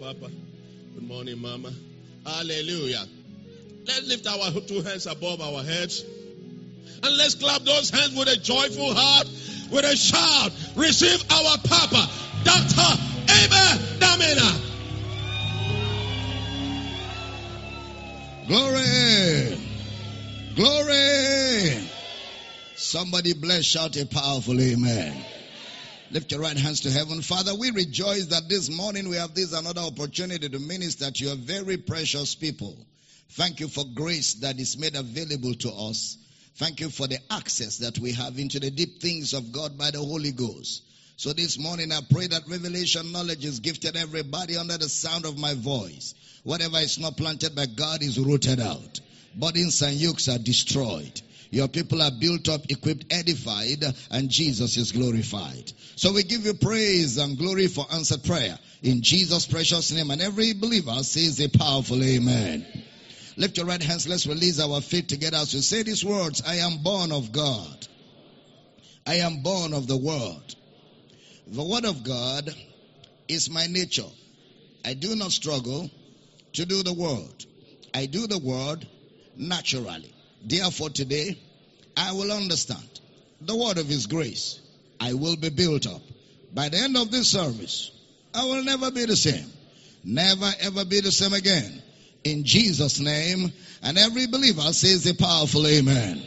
Papa. Good morning, Mama. Hallelujah. Let's lift our two hands above our heads. And let's clap those hands with a joyful heart, with a shout. Receive our Papa, Dr. Abel Damina. Glory. Glory. Somebody bless, shout a powerful amen. Lift your right hands to heaven. Father, we rejoice that this morning we have this another opportunity to minister to your very precious people. Thank you for grace that is made available to us. Thank you for the access that we have into the deep things of God by the Holy Ghost. So this morning I pray that revelation knowledge is gifted everybody under the sound of my voice. Whatever is not planted by God is rooted out. Burdens and yokes are destroyed. Your people are built up, equipped, edified, and Jesus is glorified. So we give you praise and glory for answered prayer. In Jesus' precious name. And every believer says a powerful amen. Lift your right hands. Let's release our faith together as we say these words. I am born of God. I am born of the word. The word of God is my nature. I do not struggle to do the word. I do the word naturally. Therefore, today, I will understand the word of His grace. I will be built up. By the end of this service, I will never be the same. Never ever be the same again. In Jesus' name. And every believer says a powerful amen.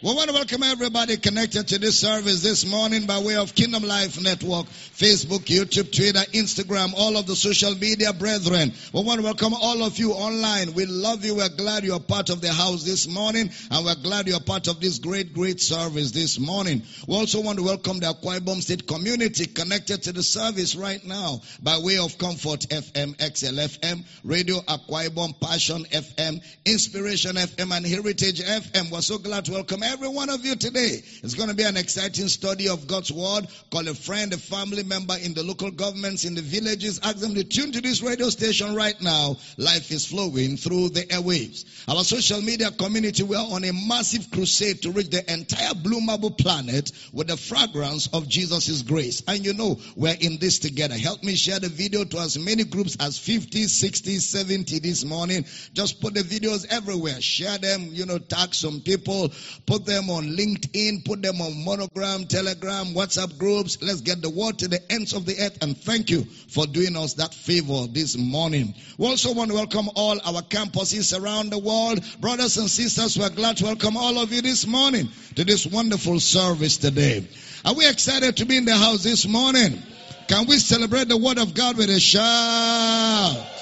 We want to welcome everybody connected to this service this morning by way of Kingdom Life Network, Facebook, YouTube, Twitter, Instagram, all of the social media brethren. We want to welcome all of you online. We love you. We're glad you're part of the house this morning and we're glad you're part of this great, great service this morning. We also want to welcome the Akwa Ibom State community connected to the service right now by way of Comfort FM, XL FM, Radio Akwa Ibom, Passion FM, Inspiration FM, and Heritage FM. We're so glad to welcome every one of you today. It's going to be an exciting study of God's Word. Call a friend, a family member in the local governments, in the villages. Ask them to tune to this radio station right now. Life is flowing through the airwaves. Our social media community, we are on a massive crusade to reach the entire blue marble planet with the fragrance of Jesus' grace. And you know, we're in this together. Help me share the video to as many groups as 50, 60, 70 this morning. Just put the videos everywhere. Share them, you know, tag some people. Put them on LinkedIn, put them on Monogram, Telegram, WhatsApp groups. Let's get the word to the ends of the earth. And thank you for doing us that favor this morning. We also want to welcome all our campuses around the world. Brothers and sisters, we're glad to welcome all of you this morning to this wonderful service today. Are we excited to be in the house this morning? Can we celebrate the word of God with a shout?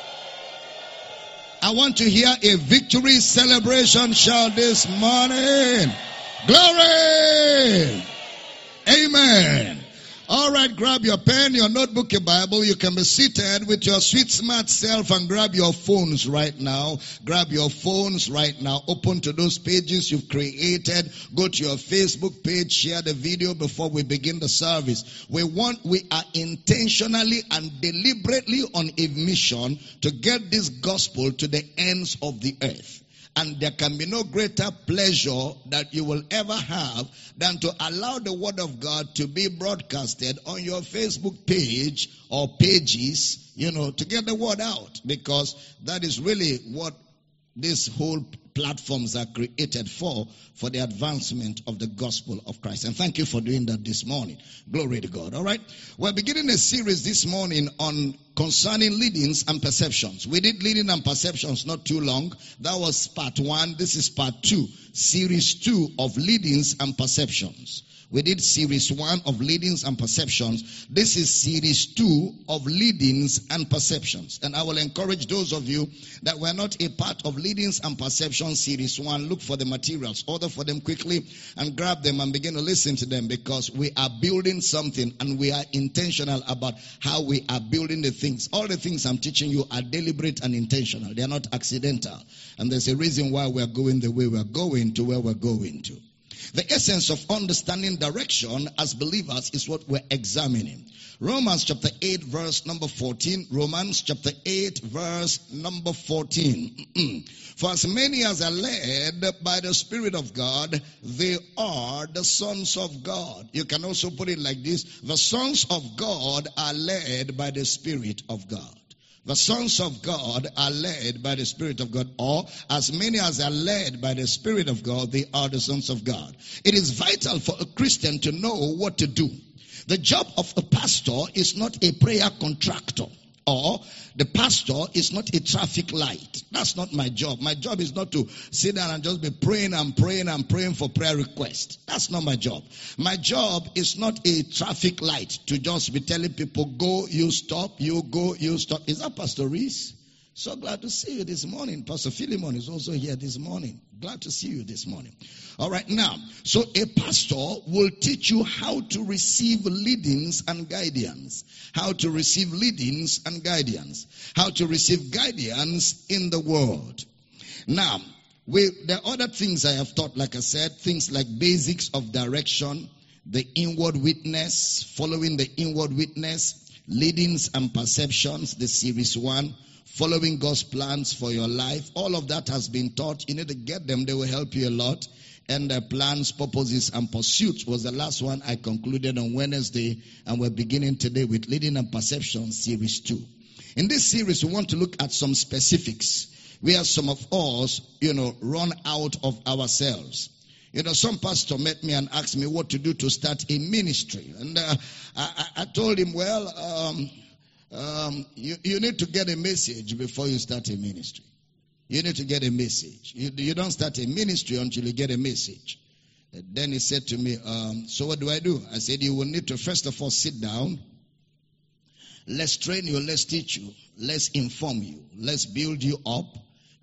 I want to hear a victory celebration shout this morning. Glory! Amen. All right, grab your pen, your notebook, your Bible. You can be seated with your sweet smart self and grab your phones right now. Grab your phones right now. Open to those pages you've created. Go to your Facebook page, share the video before we begin the service. We want, we are intentionally and deliberately on a mission to get this gospel to the ends of the earth. And there can be no greater pleasure that you will ever have than to allow the word of God to be broadcasted on your Facebook page or pages, you know, to get the word out. Because that is really what this whole platforms are created for, for the advancement of the gospel of Christ. And thank you for doing that this morning. Glory to God. All right. We're beginning a series this morning on concerning leadings and perceptions. We did leading and perceptions not too long. That was part one. This is part two. Series two of leadings and perceptions. We did series one of leadings and perceptions. This is series two of leadings and perceptions. And I will encourage those of you that were not a part of leadings and perceptions series one, look for the materials, order for them quickly and grab them and begin to listen to them because we are building something and we are intentional about how we are building the things. All the things I'm teaching you are deliberate and intentional. They are not accidental. And there's a reason why we're going the way we're going to where we're going to. The essence of understanding direction as believers is what we're examining. Romans chapter 8 verse number 14. Romans chapter 8 verse number 14. For as many as are led by the Spirit of God, they are the sons of God. You can also put it like this. The sons of God are led by the Spirit of God. The sons of God are led by the Spirit of God, or as many as are led by the Spirit of God, they are the sons of God. It is vital for a Christian to know what to do. The job of a pastor is not a prayer contractor or the pastor is not a traffic light. That's not my job. My job is not to sit down and just be praying and praying and praying for prayer requests. That's not my job. My job is not a traffic light to just be telling people, go, you stop, you go, you stop. Is that Pastor Reese? So glad to see you this morning. Pastor Philemon is also here this morning. Glad to see you this morning. All right, now, so a pastor will teach you how to receive leadings and guidance. How to receive leadings and guidance. How to receive guidance in the world. Now, we, there are other things I have taught, like I said, things like basics of direction, the inward witness, following the inward witness, leadings and perceptions, the series one following God's plans for your life. All of that has been taught. You need to get them. They will help you a lot. And the plans, purposes, and pursuits was the last one I concluded on Wednesday. And we're beginning today with Leading and Perception Series 2. In this series, we want to look at some specifics where some of us, you know, run out of ourselves. You know, some pastor met me and asked me what to do to start a ministry. And uh, I, I, told him, well, um, um, you, you need to get a message before you start a ministry. You need to get a message. You, you don't start a ministry until you get a message. And Then he said to me, um, So what do I do? I said, You will need to first of all sit down. Let's train you. Let's teach you. Let's inform you. Let's build you up.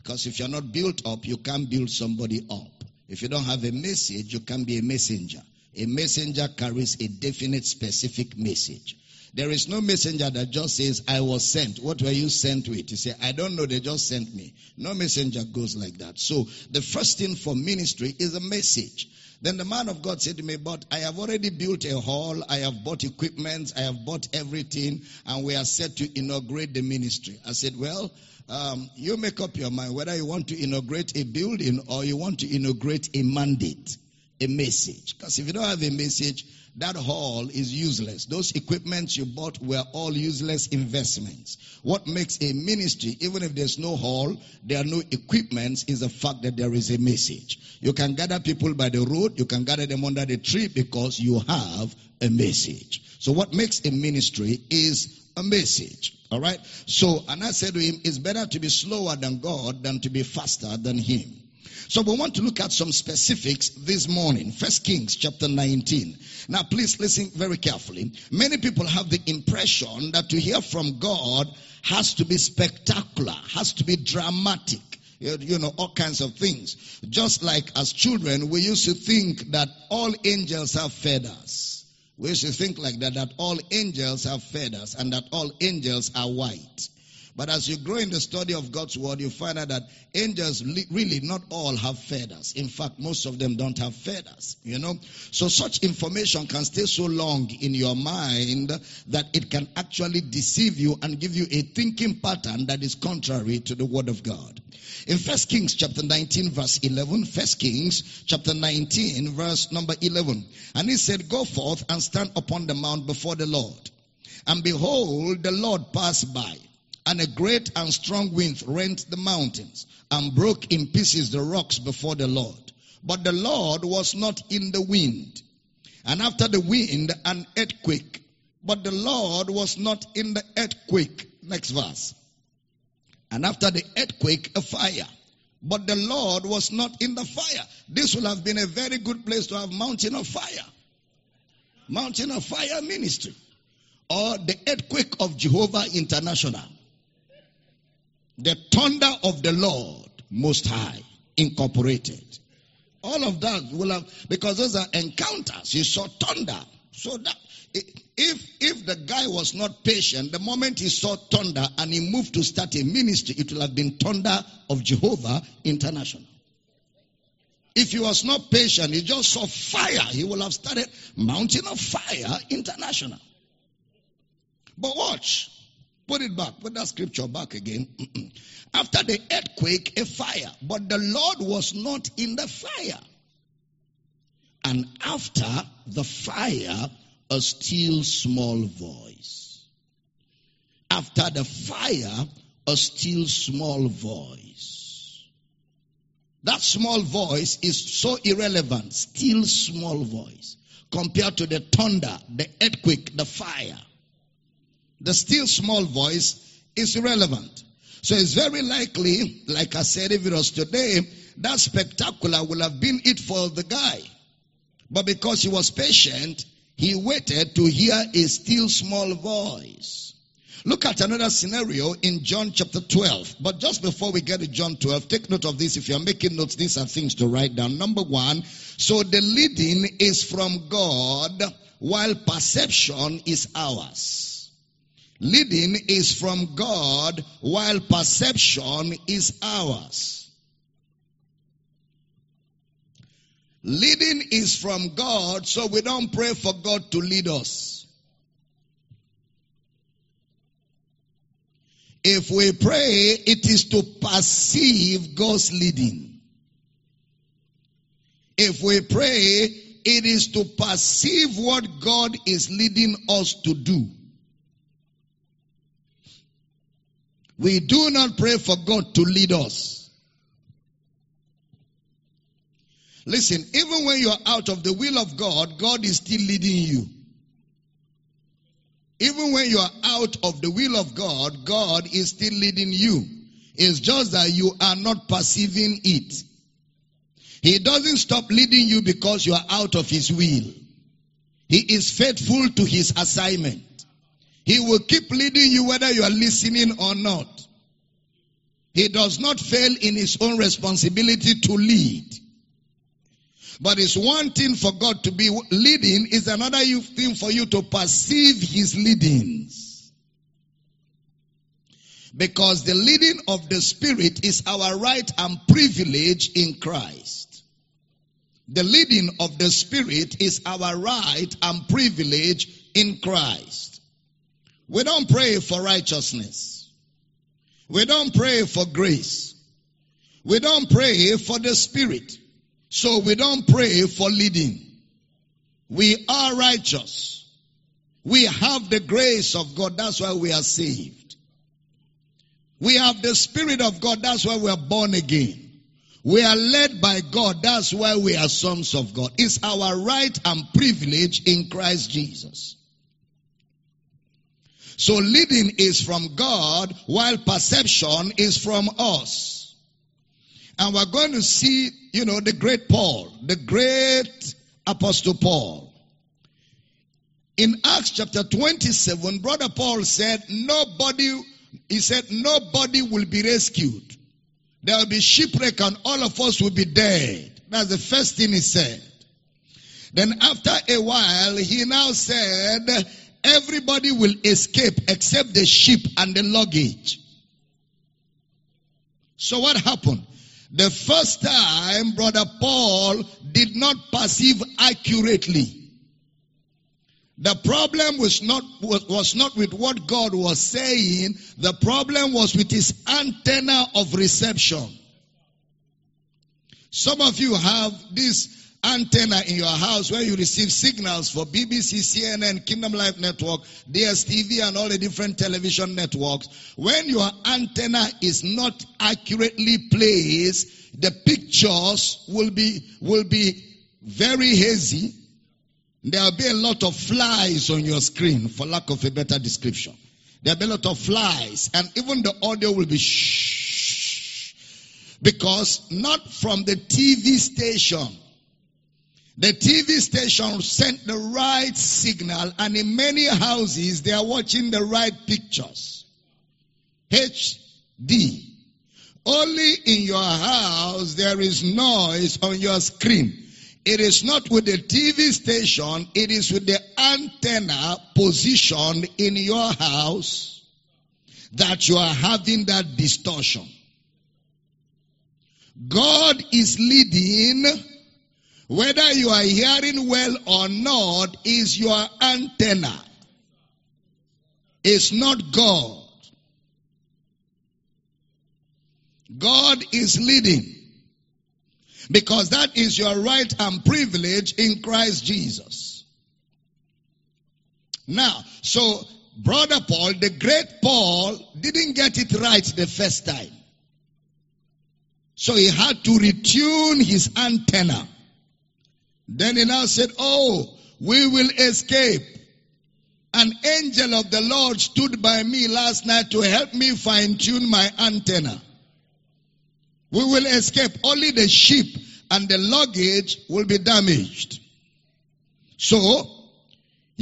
Because if you're not built up, you can't build somebody up. If you don't have a message, you can't be a messenger. A messenger carries a definite, specific message. There is no messenger that just says, I was sent. What were you sent with? You say, I don't know, they just sent me. No messenger goes like that. So the first thing for ministry is a message. Then the man of God said to me, But I have already built a hall, I have bought equipment, I have bought everything, and we are set to inaugurate the ministry. I said, Well, um, you make up your mind whether you want to inaugurate a building or you want to inaugurate a mandate, a message. Because if you don't have a message, that hall is useless. Those equipments you bought were all useless investments. What makes a ministry, even if there's no hall, there are no equipments, is the fact that there is a message. You can gather people by the road, you can gather them under the tree because you have a message. So what makes a ministry is a message. All right. So, and I said to him, it's better to be slower than God than to be faster than Him. So we want to look at some specifics this morning. First Kings chapter 19. Now please listen very carefully. Many people have the impression that to hear from God has to be spectacular, has to be dramatic you know, all kinds of things. Just like as children, we used to think that all angels have feathers. We used to think like that, that all angels have feathers and that all angels are white. But as you grow in the study of God's word, you find out that angels really not all have feathers. In fact, most of them don't have feathers, you know. So such information can stay so long in your mind that it can actually deceive you and give you a thinking pattern that is contrary to the word of God. In First Kings chapter 19 verse 11, First Kings chapter 19 verse number 11. And he said, go forth and stand upon the mount before the Lord. And behold, the Lord passed by and a great and strong wind rent the mountains and broke in pieces the rocks before the Lord. But the Lord was not in the wind. And after the wind, an earthquake. But the Lord was not in the earthquake. Next verse. And after the earthquake, a fire. But the Lord was not in the fire. This would have been a very good place to have mountain of fire. Mountain of fire ministry. Or the earthquake of Jehovah International. The thunder of the Lord Most High Incorporated. All of that will have, because those are encounters. You saw thunder. So that, if, if the guy was not patient, the moment he saw thunder and he moved to start a ministry, it will have been thunder of Jehovah International. If he was not patient, he just saw fire, he will have started Mountain of Fire International. But watch. Put it back. Put that scripture back again. After the earthquake, a fire. But the Lord was not in the fire. And after the fire, a still small voice. after the fire a still small voice. That small voice is so irrelevant, still small voice, compared to the thunder, the earthquake, the fire. The still small voice is irrelevant. So it's very likely, like I said, if it was today, that spectacular will have been it for the guy. But because he was patient, he waited to hear a still small voice. Look at another scenario in John chapter 12. But just before we get to John 12, take note of this. If you're making notes, these are things to write down. Number one, so the leading is from God while perception is ours. Leading is from God while perception is ours. Leading is from God, so we don't pray for God to lead us. If we pray, it is to perceive God's leading. If we pray, it is to perceive what God is leading us to do. We do not pray for God to lead us. Listen, even when you're out of the will of God, God is still leading you. Even when you are out of the will of God, God is still leading you. It's just that you are not perceiving it. He doesn't stop leading you because you are out of His will. He is faithful to His assignment. He will keep leading you whether you are listening or not. He does not fail in His own responsibility to lead. But it's one thing for God to be leading, it's another thing for you to perceive His leadings. Because the leading of the Spirit is our right and privilege in Christ. The leading of the Spirit is our right and privilege in Christ. We don't pray for righteousness. We don't pray for grace. We don't pray for the Spirit. So we don't pray for leading. We are righteous. We have the grace of God. That's why we are saved. We have the Spirit of God. That's why we are born again. We are led by God. That's why we are sons of God. It's our right and privilege in Christ Jesus. So leading is from God while perception is from us. And we're going to see, you know, the great Paul, the great apostle Paul. In Acts chapter 27, brother Paul said, nobody, he said, nobody will be rescued. There will be shipwreck and all of us will be dead. That's the first thing he said. Then after a while, he now said, everybody will escape except the ship and the luggage. So what happened? The first time, Brother Paul did not perceive accurately. The problem was not, was, was not with what God was saying. The problem was with his antenna of reception. Some of you have this antenna in your house where you receive signals for BBC, CNN, Kingdom Life Network, DSTV, and all the different television networks. When your antenna is not accurately placed, the pictures will be, will be very hazy. There'll be a lot of flies on your screen, for lack of a better description. There'll be a lot of flies, and even the audio will be shh. Because not from the TV station the TV station sent the right signal, and in many houses, they are watching the right pictures. HD. Only in your house there is noise on your screen. It is not with the TV station, it is with the antenna positioned in your house that you are having that distortion. God is leading whether you are hearing well or not is your antenna. It's not God. God is leading. Because that is your right and privilege in Christ Jesus. Now, so Brother Paul, the great Paul, didn't get it right the first time. So he had to retune his antenna. Then he now said, Oh, we will escape. An angel of the Lord stood by me last night to help me fine tune my antenna. We will escape. Only the ship and the luggage will be damaged. So,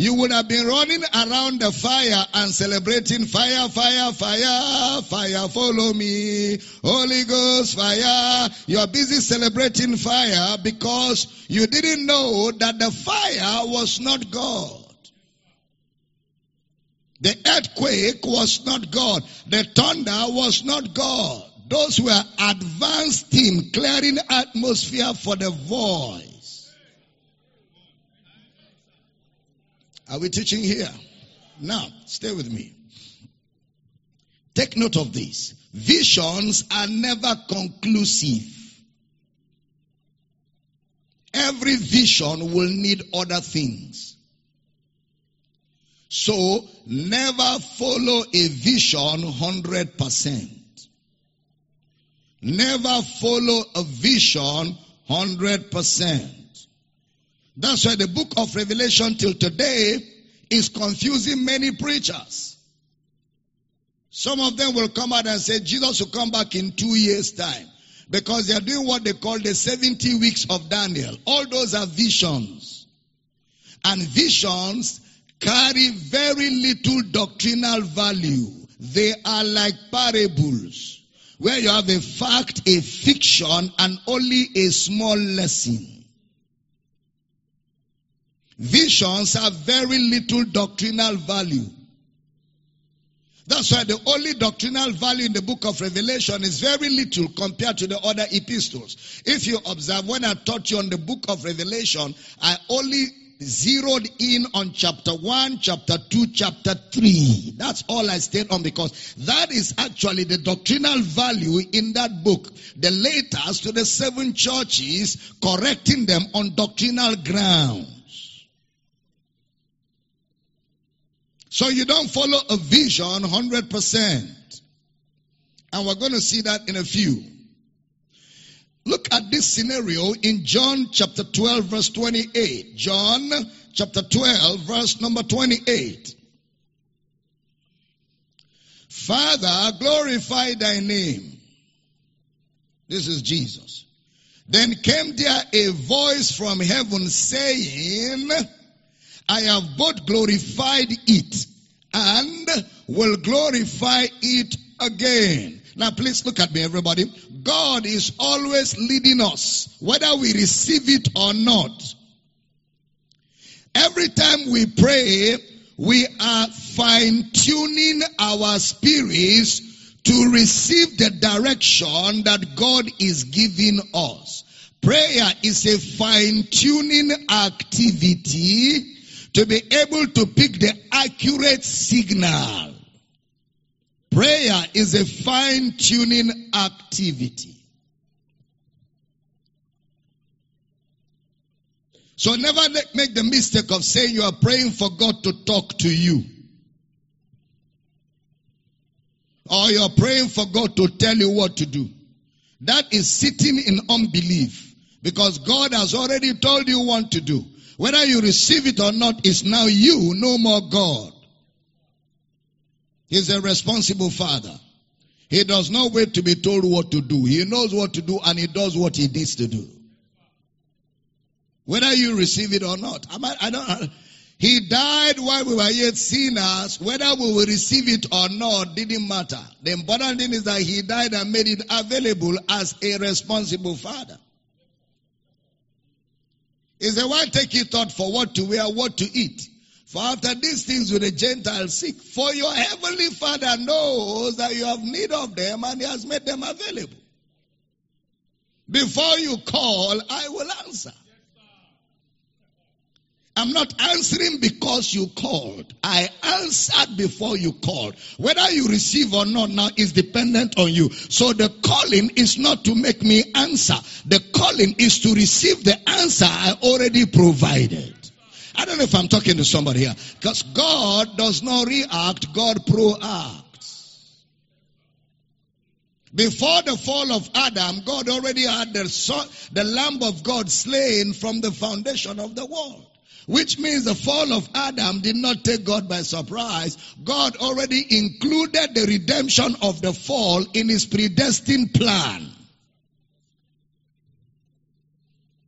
you would have been running around the fire and celebrating fire, fire, fire, fire, follow me. Holy Ghost, fire. You're busy celebrating fire because you didn't know that the fire was not God. The earthquake was not God. The thunder was not God. Those were advanced team clearing atmosphere for the voice. Are we teaching here? Now, stay with me. Take note of this. Visions are never conclusive. Every vision will need other things. So, never follow a vision 100%. Never follow a vision 100%. That's why the book of Revelation till today is confusing many preachers. Some of them will come out and say Jesus will come back in two years' time because they are doing what they call the 70 weeks of Daniel. All those are visions. And visions carry very little doctrinal value. They are like parables where you have a fact, a fiction, and only a small lesson. Visions have very little doctrinal value. That's why the only doctrinal value in the book of Revelation is very little compared to the other epistles. If you observe, when I taught you on the book of Revelation, I only zeroed in on chapter 1, chapter 2, chapter 3. That's all I stayed on because that is actually the doctrinal value in that book. The letters to the seven churches correcting them on doctrinal ground. So you don't follow a vision 100%. And we're going to see that in a few. Look at this scenario in John chapter 12 verse 28. John chapter 12 verse number 28. Father, glorify thy name. This is Jesus. Then came there a voice from heaven saying, I have both glorified it and will glorify it again. Now please look at me everybody. God is always leading us, whether we receive it or not. Every time we pray, we are fine tuning our spirits to receive the direction that God is giving us. Prayer is a fine tuning activity to be able to pick the accurate signal. Prayer is a fine tuning activity. So never make the mistake of saying you are praying for God to talk to you. Or you're praying for God to tell you what to do. That is sitting in unbelief. Because God has already told you what to do. Whether you receive it or not is now you, no more God. He's a responsible father. He does not wait to be told what to do. He knows what to do and he does what he needs to do. Whether you receive it or not. I, don't, he died while we were yet sinners. Whether we will receive it or not didn't matter. The important thing is that he died and made it available as a responsible father. He said, why take you thought for what to wear, what to eat? For after these things will the Gentiles seek. For your heavenly Father knows that you have need of them and he has made them available. Before you call, I will answer. I'm not answering because you called. I answered before you called. Whether you receive or not now is dependent on you. So the calling is not to make me answer. The calling is to receive the answer I already provided. I don't know if I'm talking to somebody here. Because God does not react, God proacts. Before the fall of Adam, God already had the, son, the Lamb of God slain from the foundation of the world. Which means the fall of Adam did not take God by surprise. God already included the redemption of the fall in his predestined plan.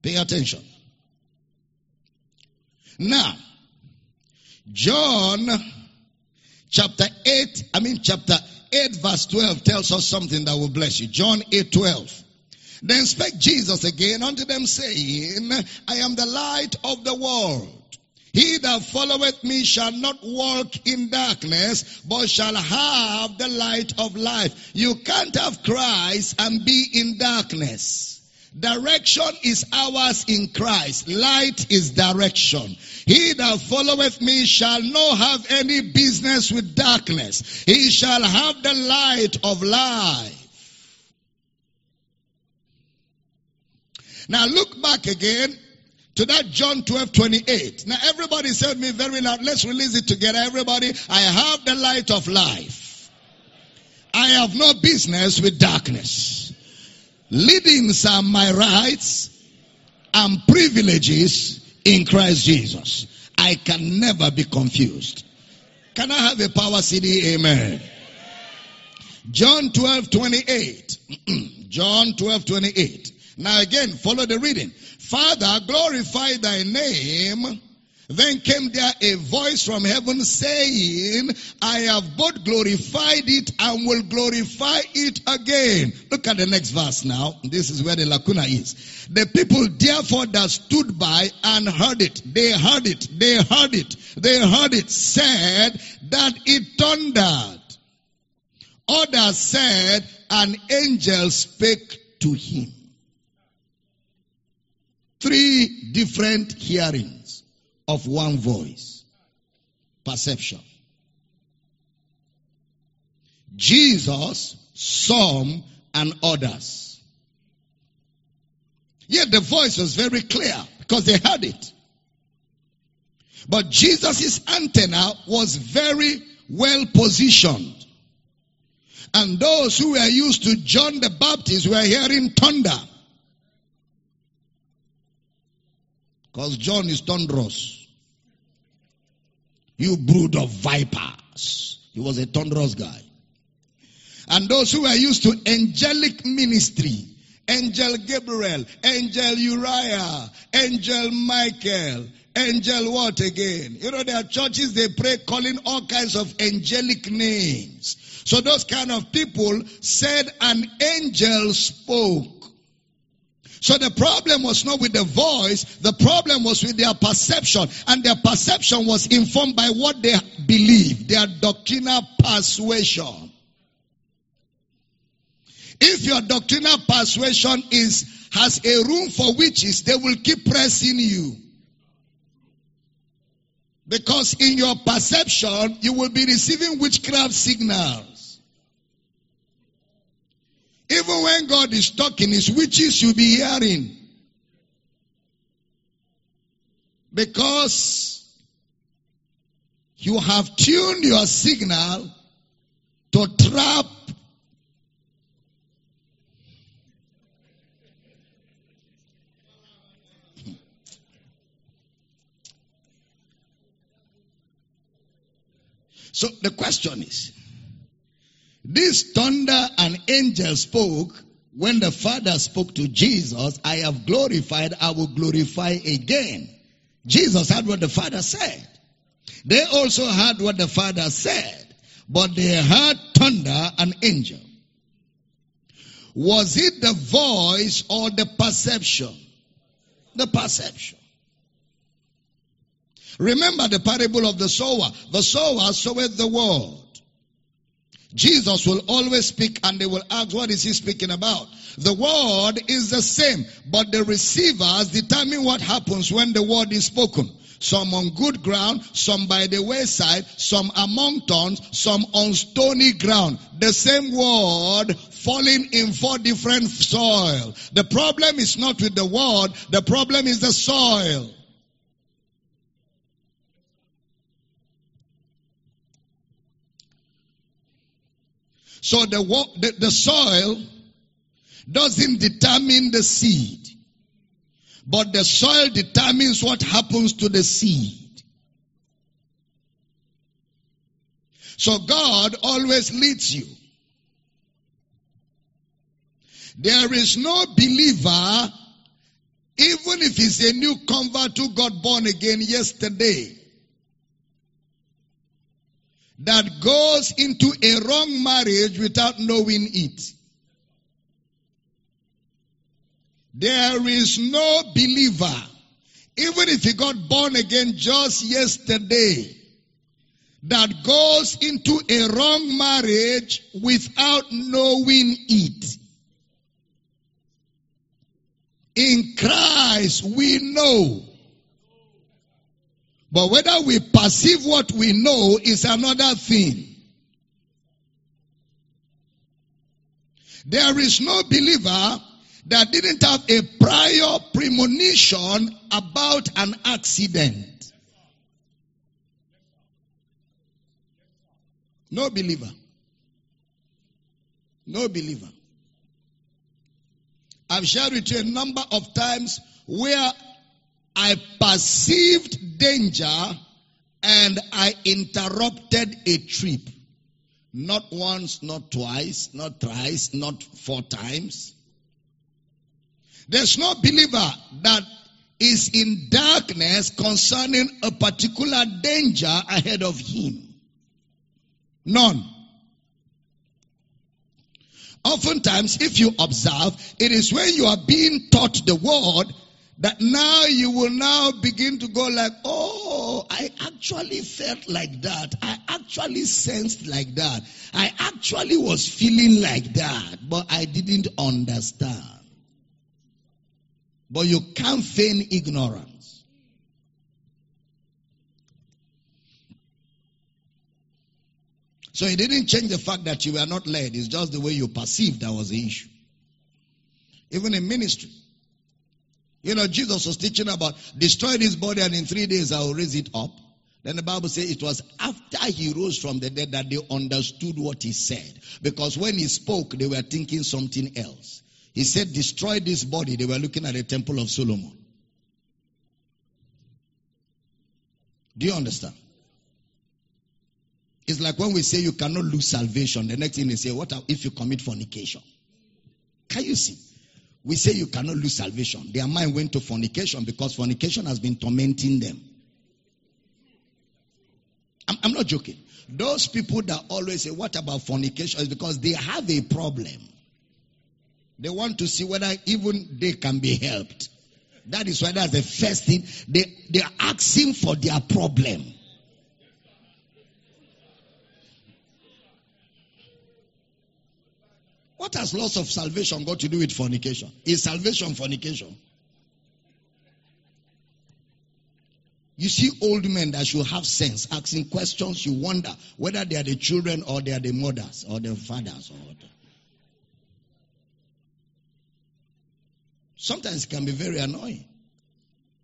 Pay attention. Now, John chapter 8, I mean chapter 8 verse 12 tells us something that will bless you. John 8 12. Then spake Jesus again unto them saying, I am the light of the world. He that followeth me shall not walk in darkness, but shall have the light of life. You can't have Christ and be in darkness. Direction is ours in Christ. Light is direction. He that followeth me shall not have any business with darkness. He shall have the light of life. Now look back again to that John 12, 28. Now everybody said me very loud. Let's release it together. Everybody, I have the light of life. I have no business with darkness. Leadings are my rights and privileges in Christ Jesus. I can never be confused. Can I have a power CD? Amen. John 12, 28. John 12, 28. Now again, follow the reading. Father, glorify thy name then came there a voice from heaven saying, I have both glorified it and will glorify it again. Look at the next verse now. This is where the lacuna is. The people therefore that stood by and heard it, they heard it, they heard it, they heard it, said that it thundered. Others said, an angel spake to him. Three different hearings of one voice. Perception. Jesus, some, and others. Yet the voice was very clear because they heard it. But Jesus' antenna was very well positioned. And those who were used to John the Baptist were hearing thunder. Because John is thunderous. You brood of vipers. He was a thunderous guy. And those who are used to angelic ministry, Angel Gabriel, Angel Uriah, Angel Michael, Angel what again? You know, there are churches they pray calling all kinds of angelic names. So those kind of people said an angel spoke. So the problem was not with the voice, the problem was with their perception. And their perception was informed by what they believe, their doctrinal persuasion. If your doctrinal persuasion is has a room for witches, they will keep pressing you. Because in your perception, you will be receiving witchcraft signals. Even when God is talking, his witches you'll be hearing. Because you have tuned your signal to trap So the question is, this thunder and angel spoke when the Father spoke to Jesus, I have glorified, I will glorify again. Jesus had what the Father said. They also heard what the Father said, but they heard thunder and angel. Was it the voice or the perception? The perception. Remember the parable of the sower. The sower soweth the word. Jesus will always speak and they will ask, what is he speaking about? The word is the same, but the receivers determine what happens when the word is spoken. Some on good ground, some by the wayside, some among thorns, some on stony ground. The same word falling in four different soil. The problem is not with the word, the problem is the soil. So the, the, the soil doesn't determine the seed, but the soil determines what happens to the seed. So God always leads you. There is no believer, even if he's a new convert who got born again yesterday, that goes into a wrong marriage without knowing it. There is no believer, even if he got born again just yesterday, that goes into a wrong marriage without knowing it. In Christ, we know. But whether we perceive what we know is another thing. There is no believer that didn't have a prior premonition about an accident. No believer. No believer. I've shared with you a number of times where I perceived danger and I interrupted a trip. Not once, not twice, not thrice, not four times. There's no believer that is in darkness concerning a particular danger ahead of him. None. Oftentimes, if you observe, it is when you are being taught the word that now you will now begin to go like, oh, I actually felt like that. I actually sensed like that. I actually was feeling like that, but I didn't understand. But you can't feign ignorance. So it didn't change the fact that you were not led. It's just the way you perceived that was the issue. Even in ministry. You know, Jesus was teaching about destroy this body and in three days I will raise it up. Then the Bible says it was after he rose from the dead that they understood what he said. Because when he spoke, they were thinking something else. He said, destroy this body. They were looking at the temple of Solomon. Do you understand? It's like when we say you cannot lose salvation. The next thing they say, what if you commit fornication? Can you see? We say you cannot lose salvation. Their mind went to fornication because fornication has been tormenting them. I'm, I'm not joking. Those people that always say, what about fornication? is because they have a problem. They want to see whether even they can be helped. That is why that's the first thing. They, they are asking for their problem. What has loss of salvation got to do with fornication? Is salvation fornication? You see old men that should have sense asking questions you wonder whether they are the children or they are the mothers or the fathers or the Sometimes it can be very annoying.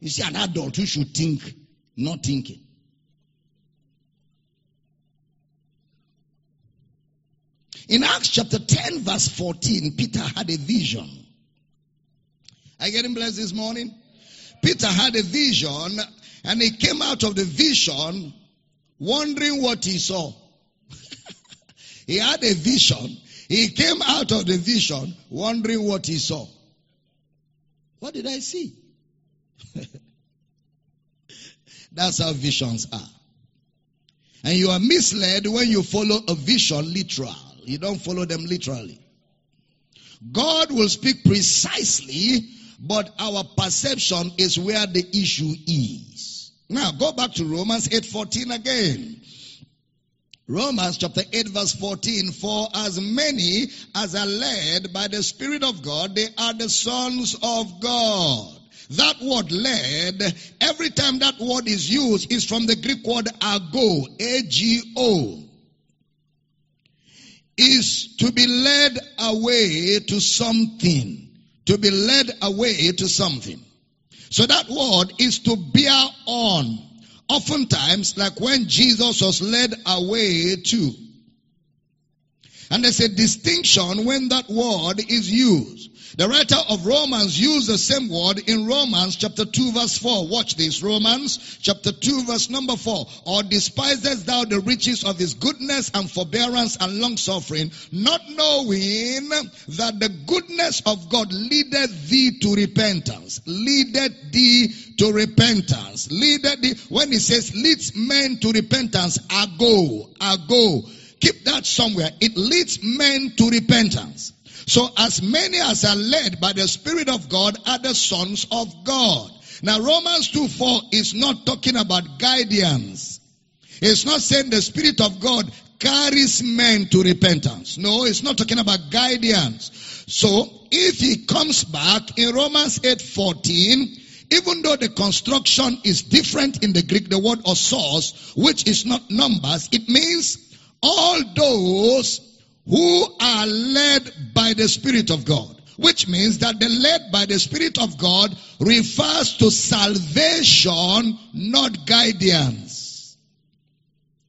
You see, an adult who should think, not thinking. In Acts chapter 10, verse 14, Peter had a vision. Are you getting blessed this morning? Peter had a vision and he came out of the vision wondering what he saw. he had a vision. He came out of the vision wondering what he saw. What did I see? That's how visions are. And you are misled when you follow a vision literal. You don't follow them literally. God will speak precisely, but our perception is where the issue is. Now go back to Romans 8:14 again. Romans chapter 8 verse 14, for as many as are led by the Spirit of God, they are the sons of God. That word led, every time that word is used, is from the Greek word ago, A-G-O. Is to be led away to something. To be led away to something. So that word is to bear on. Oftentimes, like when Jesus was led away to. And there's a distinction when that word is used. The writer of Romans used the same word in Romans chapter 2 verse 4. Watch this. Romans chapter 2 verse number 4. Or despisest thou the riches of his goodness and forbearance and long suffering, not knowing that the goodness of God leadeth thee to repentance. Leadeth thee to repentance. Leadeth thee, when he says leads men to repentance, ago, ago. Keep that somewhere. It leads men to repentance. So as many as are led by the Spirit of God are the sons of God. Now Romans 2 4 is not talking about guidance. It's not saying the Spirit of God carries men to repentance. No, it's not talking about guidance. So if he comes back in Romans 8 14, even though the construction is different in the Greek, the word or source, which is not numbers, it means all those who are led by the Spirit of God. Which means that the led by the Spirit of God refers to salvation, not guidance.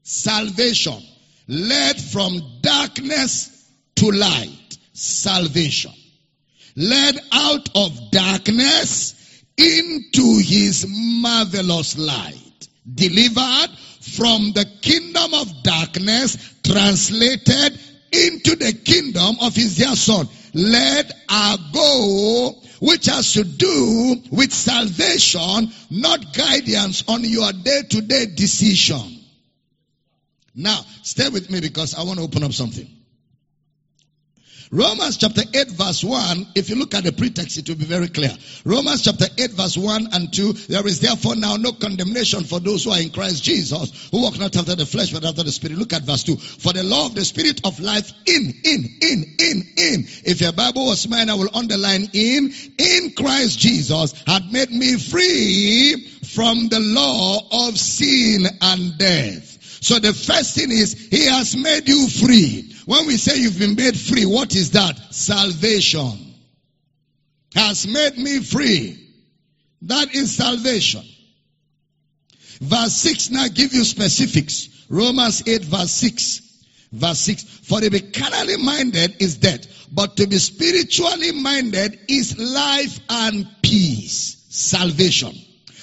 Salvation. Led from darkness to light. Salvation. Led out of darkness into his marvelous light. Delivered from the kingdom of darkness, translated into the kingdom of his dear son. Let our go, which has to do with salvation, not guidance on your day to day decision. Now, stay with me because I want to open up something. Romans chapter 8 verse 1, if you look at the pretext, it will be very clear. Romans chapter 8 verse 1 and 2, there is therefore now no condemnation for those who are in Christ Jesus, who walk not after the flesh, but after the spirit. Look at verse 2. For the law of the spirit of life in, in, in, in, in. If your Bible was mine, I will underline in, in Christ Jesus had made me free from the law of sin and death. So the first thing is, He has made you free. When we say you've been made free, what is that? Salvation. Has made me free. That is salvation. Verse 6 now give you specifics. Romans 8 verse 6. Verse 6. For to be carnally minded is death, but to be spiritually minded is life and peace. Salvation.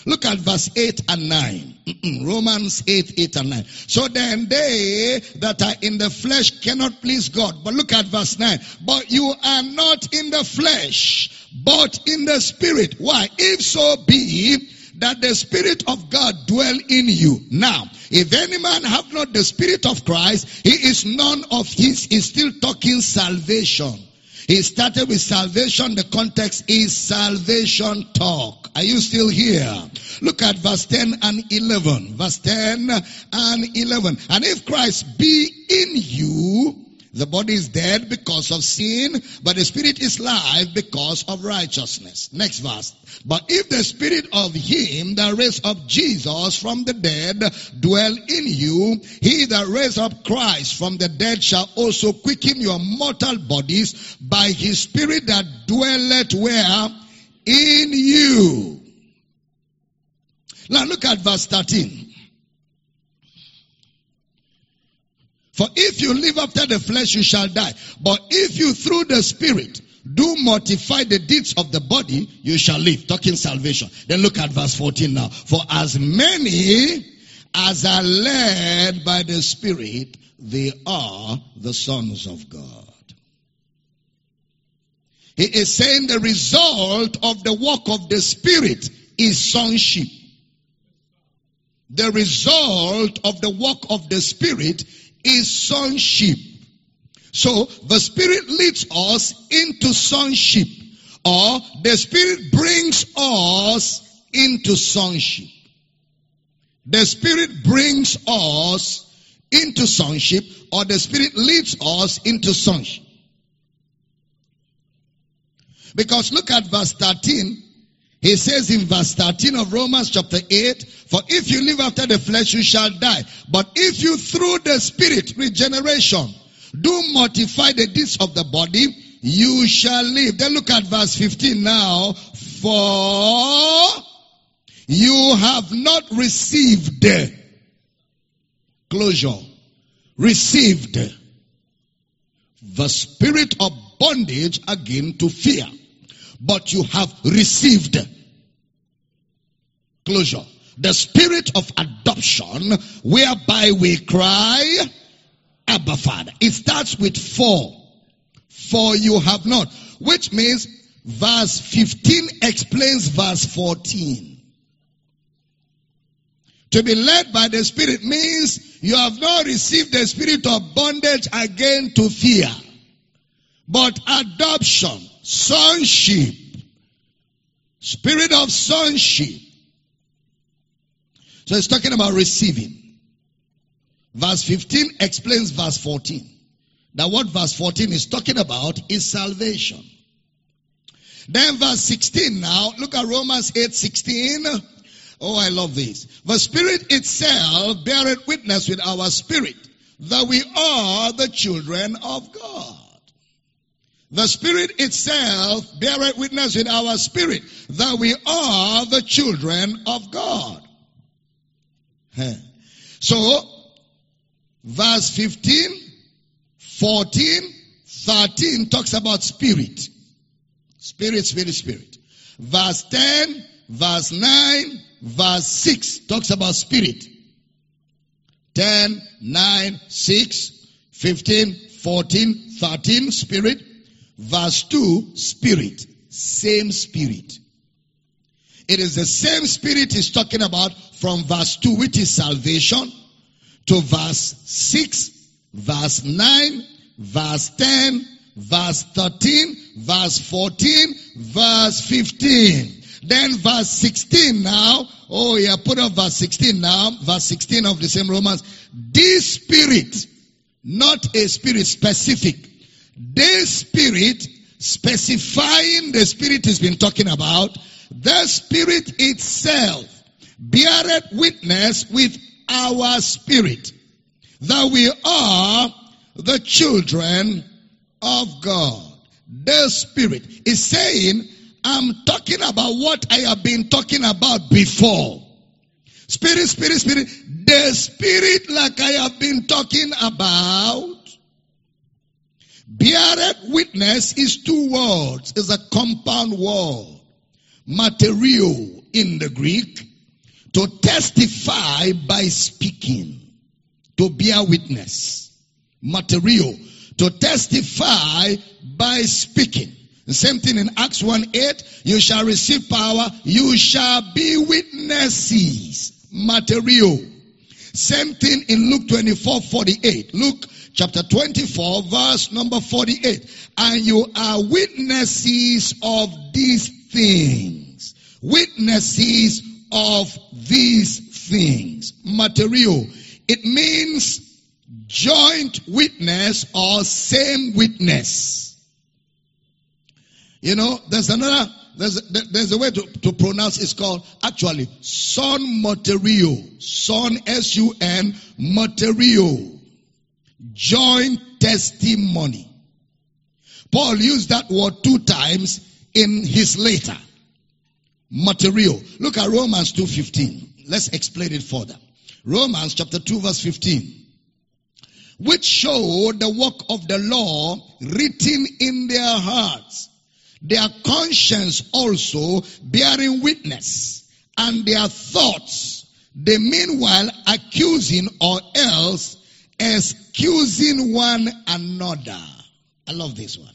Look at verse 8 and 9. Romans 8, 8 and 9. So then they that are in the flesh cannot please God. But look at verse 9. But you are not in the flesh, but in the spirit. Why? If so be that the Spirit of God dwell in you. Now, if any man have not the Spirit of Christ, he is none of his, he's still talking salvation. He started with salvation. The context is salvation talk. Are you still here? Look at verse 10 and 11. Verse 10 and 11. And if Christ be in you, the body is dead because of sin, but the spirit is life because of righteousness. Next verse. But if the spirit of him that raised up Jesus from the dead dwell in you, he that raised up Christ from the dead shall also quicken your mortal bodies by his spirit that dwelleth where? In you. Now look at verse 13. For if you live after the flesh, you shall die. But if you through the spirit do mortify the deeds of the body, you shall live. Talking salvation. Then look at verse 14 now. For as many as are led by the spirit, they are the sons of God. He is saying the result of the work of the spirit is sonship. The result of the work of the spirit is sonship. So the Spirit leads us into sonship or the Spirit brings us into sonship. The Spirit brings us into sonship or the Spirit leads us into sonship. Because look at verse 13. He says in verse 13 of Romans chapter 8, for if you live after the flesh, you shall die. But if you through the spirit, regeneration, do mortify the deeds of the body, you shall live. Then look at verse 15 now. For you have not received closure. Received the spirit of bondage again to fear, but you have received closure. The spirit of adoption whereby we cry, Abba Father. It starts with for. For you have not. Which means verse 15 explains verse 14. To be led by the Spirit means you have not received the spirit of bondage again to fear, but adoption, sonship, spirit of sonship. So it's talking about receiving. Verse 15 explains verse 14. Now what verse 14 is talking about is salvation. Then verse 16 now, look at Romans 8, 16. Oh, I love this. The Spirit itself beareth witness with our spirit that we are the children of God. The Spirit itself beareth witness with our spirit that we are the children of God. So, verse 15, 14, 13 talks about spirit. Spirit, spirit, spirit. Verse 10, verse 9, verse 6 talks about spirit. 10, 9, 6, 15, 14, 13, spirit. Verse 2, spirit. Same spirit. It is the same spirit he's talking about from verse 2, which is salvation, to verse 6, verse 9, verse 10, verse 13, verse 14, verse 15. Then verse 16 now. Oh yeah, put up verse 16 now. Verse 16 of the same Romans. This spirit, not a spirit specific. This spirit, specifying the spirit he's been talking about, the spirit itself beareth witness with our spirit that we are the children of God. The spirit is saying I'm talking about what I have been talking about before. Spirit, spirit, spirit. The spirit like I have been talking about. Beareth witness is two words. It's a compound word. Material in the Greek. To testify by speaking. To bear witness. Material. To testify by speaking. The same thing in Acts 1 8. You shall receive power. You shall be witnesses. Material. Same thing in Luke 24 48. Luke chapter 24 verse number 48. And you are witnesses of these things. Witnesses of these things. Material. It means joint witness or same witness. You know, there's another, there's, there's a way to, to pronounce it's called actually son material. Son, S-U-N, material. Joint testimony. Paul used that word two times in his letter. Material. Look at Romans 2.15. Let's explain it further. Romans chapter 2 verse 15. Which show the work of the law written in their hearts their conscience also bearing witness, and their thoughts, they meanwhile accusing or else excusing one another. I love this one.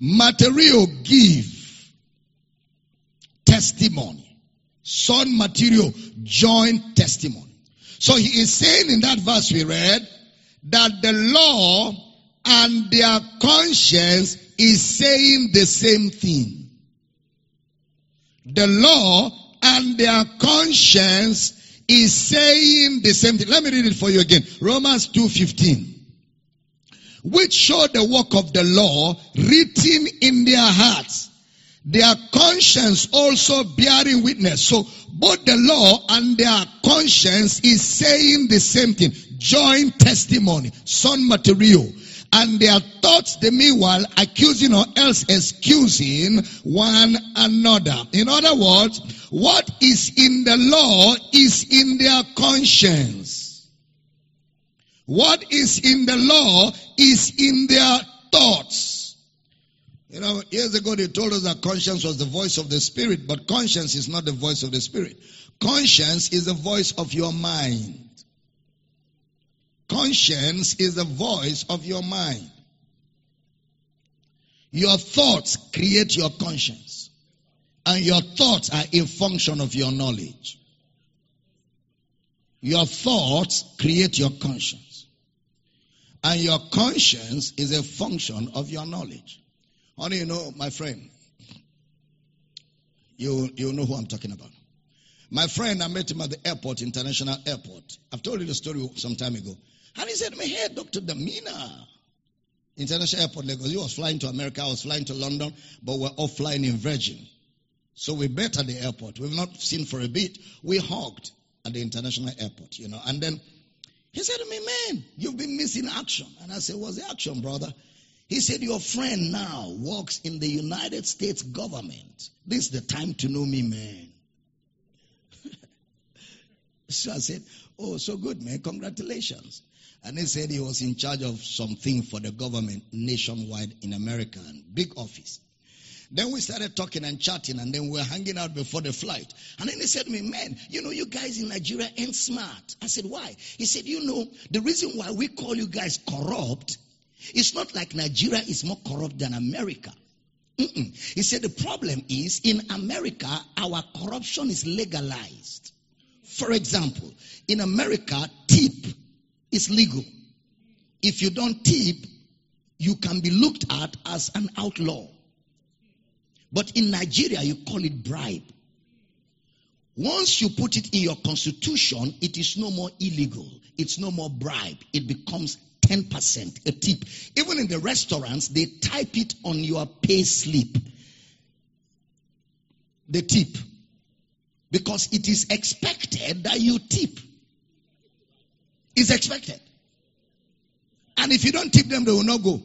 Material give testimony. Son material join testimony. So he is saying in that verse we read that the law and their conscience is saying the same thing. The law and their conscience is saying the same thing. Let me read it for you again. Romans 2:15. Which show the work of the law written in their hearts. Their conscience also bearing witness. So both the law and their conscience is saying the same thing. Joint testimony. Son material and their thoughts the meanwhile accusing or else excusing one another. In other words, what is in the law is in their conscience. What is in the law is in their thoughts. You know, years ago they told us that conscience was the voice of the spirit, but conscience is not the voice of the spirit. Conscience is the voice of your mind. Conscience is the voice of your mind. Your thoughts create your conscience. And your thoughts are a function of your knowledge. Your thoughts create your conscience. And your conscience is a function of your knowledge. Honey, you know, my friend, you, you know who I'm talking about. My friend, I met him at the airport, international airport. I've told you the story some time ago. And he said me, Hey, Dr. Damina, international airport, Lagos. He was flying to America, I was flying to London, but we're all flying in Virgin. So we met at the airport. We've not seen for a bit. We hugged at the international airport, you know. And then he said to me, Man, you've been missing action. And I said, What's the action, brother? He said, Your friend now works in the United States government. This is the time to know me, man. so I said, Oh, so good, man. Congratulations. And he said he was in charge of something for the government nationwide in America, big office. Then we started talking and chatting, and then we were hanging out before the flight. And then he said to me, Man, you know, you guys in Nigeria ain't smart. I said, Why? He said, You know, the reason why we call you guys corrupt, it's not like Nigeria is more corrupt than America. Mm-mm. He said, The problem is in America, our corruption is legalized. For example, in America, tip is legal. If you don't tip, you can be looked at as an outlaw. But in Nigeria, you call it bribe. Once you put it in your constitution, it is no more illegal. It's no more bribe. It becomes 10%, a tip. Even in the restaurants, they type it on your pay slip. The tip. Because it is expected that you tip is expected. And if you don't tip them, they will not go.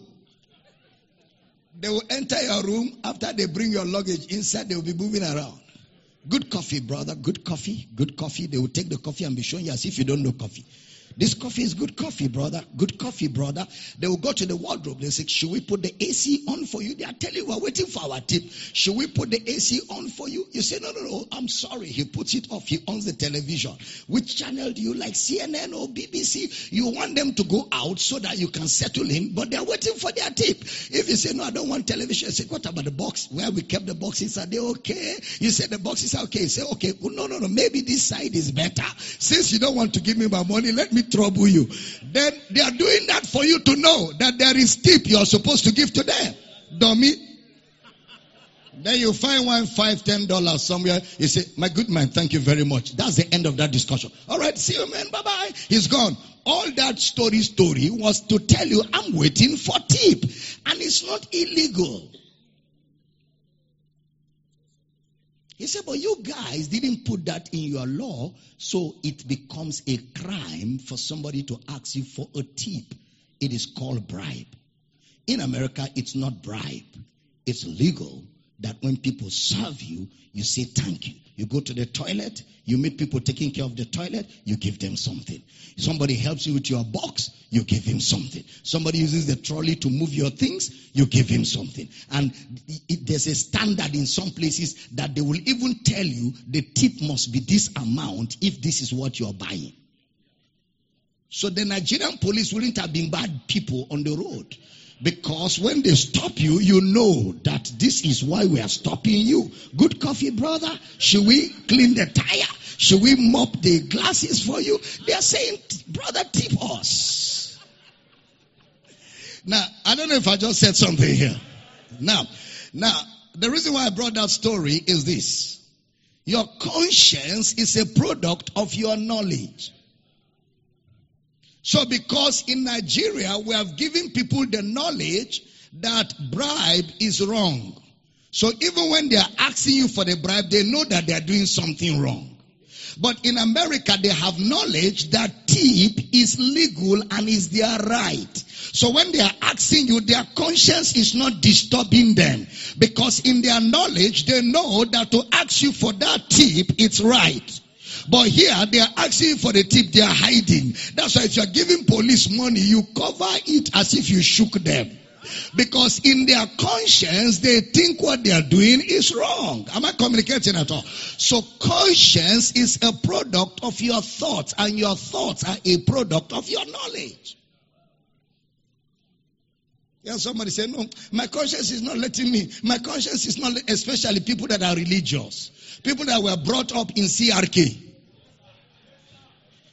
They will enter your room after they bring your luggage inside, they will be moving around. Good coffee, brother. Good coffee. Good coffee. They will take the coffee and be showing you as if you don't know coffee. This coffee is good coffee, brother. Good coffee, brother. They will go to the wardrobe. They say, Should we put the AC on for you? They are telling you, We're waiting for our tip. Should we put the AC on for you? You say, No, no, no. I'm sorry. He puts it off. He owns the television. Which channel do you like? CNN or BBC? You want them to go out so that you can settle in, but they're waiting for their tip. If you say, No, I don't want television, I say, What about the box? Where we kept the boxes? Are they okay? You say, The boxes are okay. You say, Okay, well, no, no, no. Maybe this side is better. Since you don't want to give me my money, let me trouble you. Then they are doing that for you to know that there is tip you're supposed to give to them. Dummy. Then you find one five, ten dollars somewhere. You say, My good man, thank you very much. That's the end of that discussion. All right, see you, man. Bye bye. He's gone. All that story story was to tell you I'm waiting for tip. And it's not illegal. He said, but you guys didn't put that in your law, so it becomes a crime for somebody to ask you for a tip. It is called bribe. In America, it's not bribe. It's legal that when people serve you, you say thank you. You go to the toilet, you meet people taking care of the toilet, you give them something. Somebody helps you with your box, you give him something. Somebody uses the trolley to move your things, you give him something. And it, there's a standard in some places that they will even tell you the tip must be this amount if this is what you're buying. So the Nigerian police wouldn't have been bad people on the road. Because when they stop you, you know that this is why we are stopping you. Good coffee, brother. Should we clean the tire? Should we mop the glasses for you? They are saying, brother, tip us. Now, I don't know if I just said something here. Now, now, the reason why I brought that story is this. Your conscience is a product of your knowledge. So because in Nigeria we have given people the knowledge that bribe is wrong. So even when they are asking you for the bribe, they know that they are doing something wrong. But in America, they have knowledge that tip is legal and is their right. So when they are asking you, their conscience is not disturbing them. Because in their knowledge, they know that to ask you for that tip, it's right. But here they are asking for the tip, they are hiding. That's why if you are giving police money, you cover it as if you shook them. Because in their conscience, they think what they are doing is wrong. Am I communicating at all? So conscience is a product of your thoughts and your thoughts are a product of your knowledge. Yeah, somebody say, no, my conscience is not letting me. My conscience is not, especially people that are religious. People that were brought up in CRK.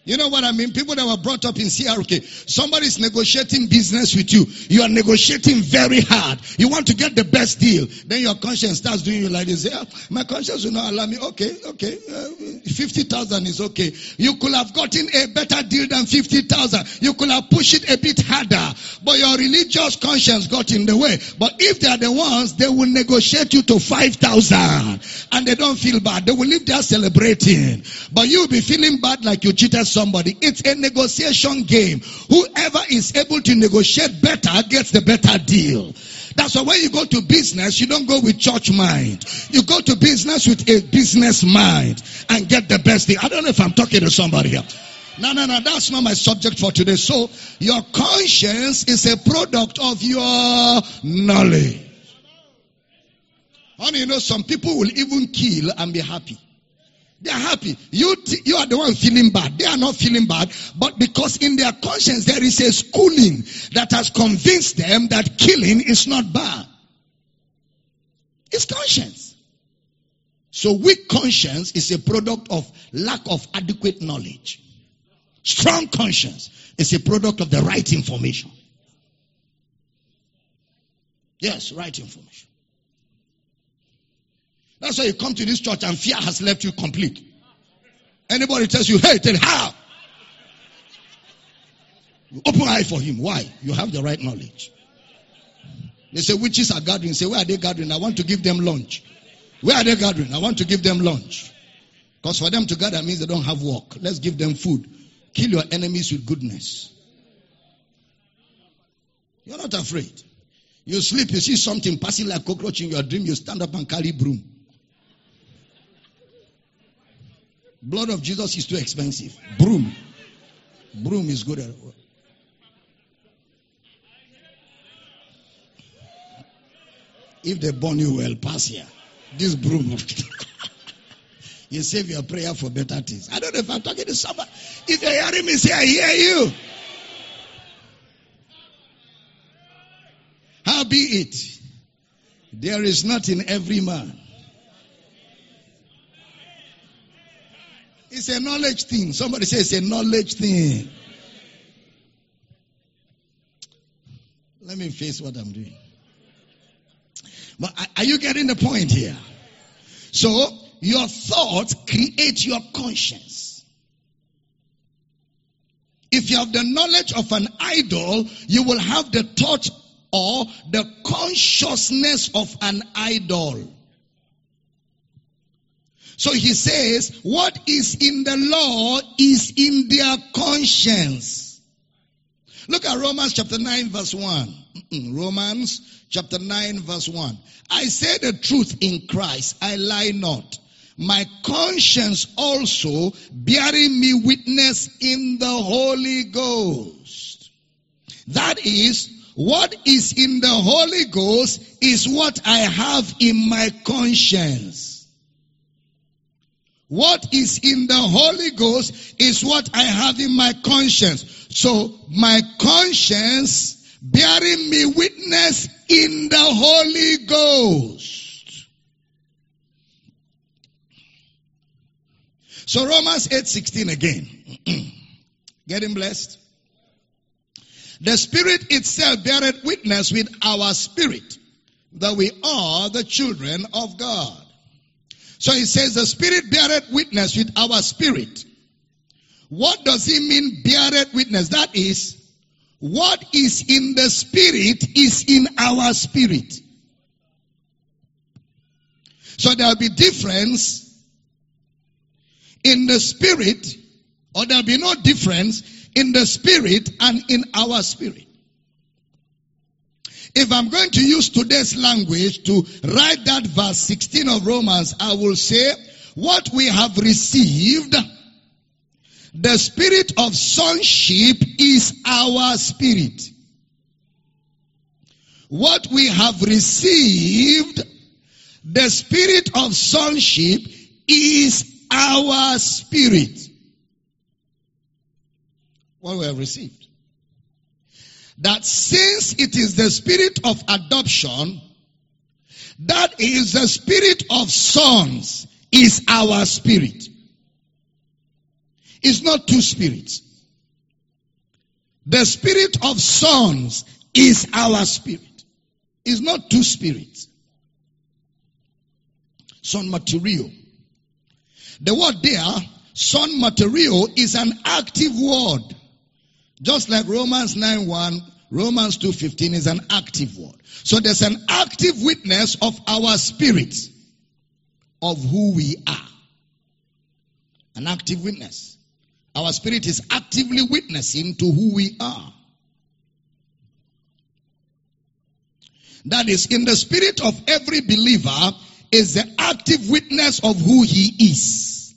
You know what I mean? People that were brought up in CRK. Somebody is negotiating business with you. You are negotiating very hard. You want to get the best deal. Then your conscience starts doing you like this. Yeah, my conscience will not allow me. Okay, okay. Uh, 50,000 is okay. You could have gotten a better deal than 50,000. You could have pushed it a bit harder. But your religious conscience got in the way. But if they are the ones, they will negotiate you to 5,000. And they don't feel bad. They will live there celebrating. But you'll be feeling bad like you cheated somebody. It's a negotiation game. Whoever is able to negotiate better gets the better deal. That's why when you go to business, you don't go with church mind. You go to business with a business mind and get the best deal. I don't know if I'm talking to somebody here. No, no, no, that's not my subject for today. So, your conscience is a product of your knowledge. Honey, you know, some people will even kill and be happy. They are happy. You, you are the one feeling bad. They are not feeling bad. But because in their conscience there is a schooling that has convinced them that killing is not bad. It's conscience. So weak conscience is a product of lack of adequate knowledge. Strong conscience is a product of the right information. Yes, right information. That's why you come to this church and fear has left you complete. Anybody tells you, hey, tell how? You open eye for him. Why? You have the right knowledge. They say witches are gathering. Say, where are they gathering? I want to give them lunch. Where are they gathering? I want to give them lunch. Because for them to gather means they don't have work. Let's give them food. Kill your enemies with goodness. You're not afraid. You sleep, you see something passing like cockroach in your dream, you stand up and carry broom. Blood of Jesus is too expensive. Broom. Broom is good. If they burn you well, pass here. This broom. you save your prayer for better things. I don't know if I'm talking to somebody. If you're hearing me say, I hear you. How be it? There is not in every man It's a knowledge thing. Somebody says it's a knowledge thing. Let me face what I'm doing. But are you getting the point here? So, your thoughts create your conscience. If you have the knowledge of an idol, you will have the thought or the consciousness of an idol. So he says, what is in the law is in their conscience. Look at Romans chapter 9 verse 1. Romans chapter 9 verse 1. I say the truth in Christ, I lie not. My conscience also bearing me witness in the Holy Ghost. That is, what is in the Holy Ghost is what I have in my conscience. What is in the Holy Ghost is what I have in my conscience. So my conscience bearing me witness in the Holy Ghost. So Romans 8:16 again. Getting blessed. The Spirit itself beareth witness with our spirit that we are the children of God. So he says the spirit beareth witness with our spirit. What does he mean beareth witness? That is, what is in the spirit is in our spirit. So there'll be difference in the spirit, or there'll be no difference in the spirit and in our spirit. If I'm going to use today's language to write that verse 16 of Romans, I will say, what we have received The spirit of sonship is our spirit. What we have received, the spirit of sonship is our spirit. What we have received. That since it is the spirit of adoption, that is the spirit of sons is our spirit. It's not two spirits. The spirit of sons is our spirit. It's not two spirits. Son material. The word there, son material, is an active word. Just like Romans 9 1, Romans 2.15 is an active word. So there's an active witness of our spirit, of who we are. An active witness. Our spirit is actively witnessing to who we are. That is, in the spirit of every believer is the active witness of who he is.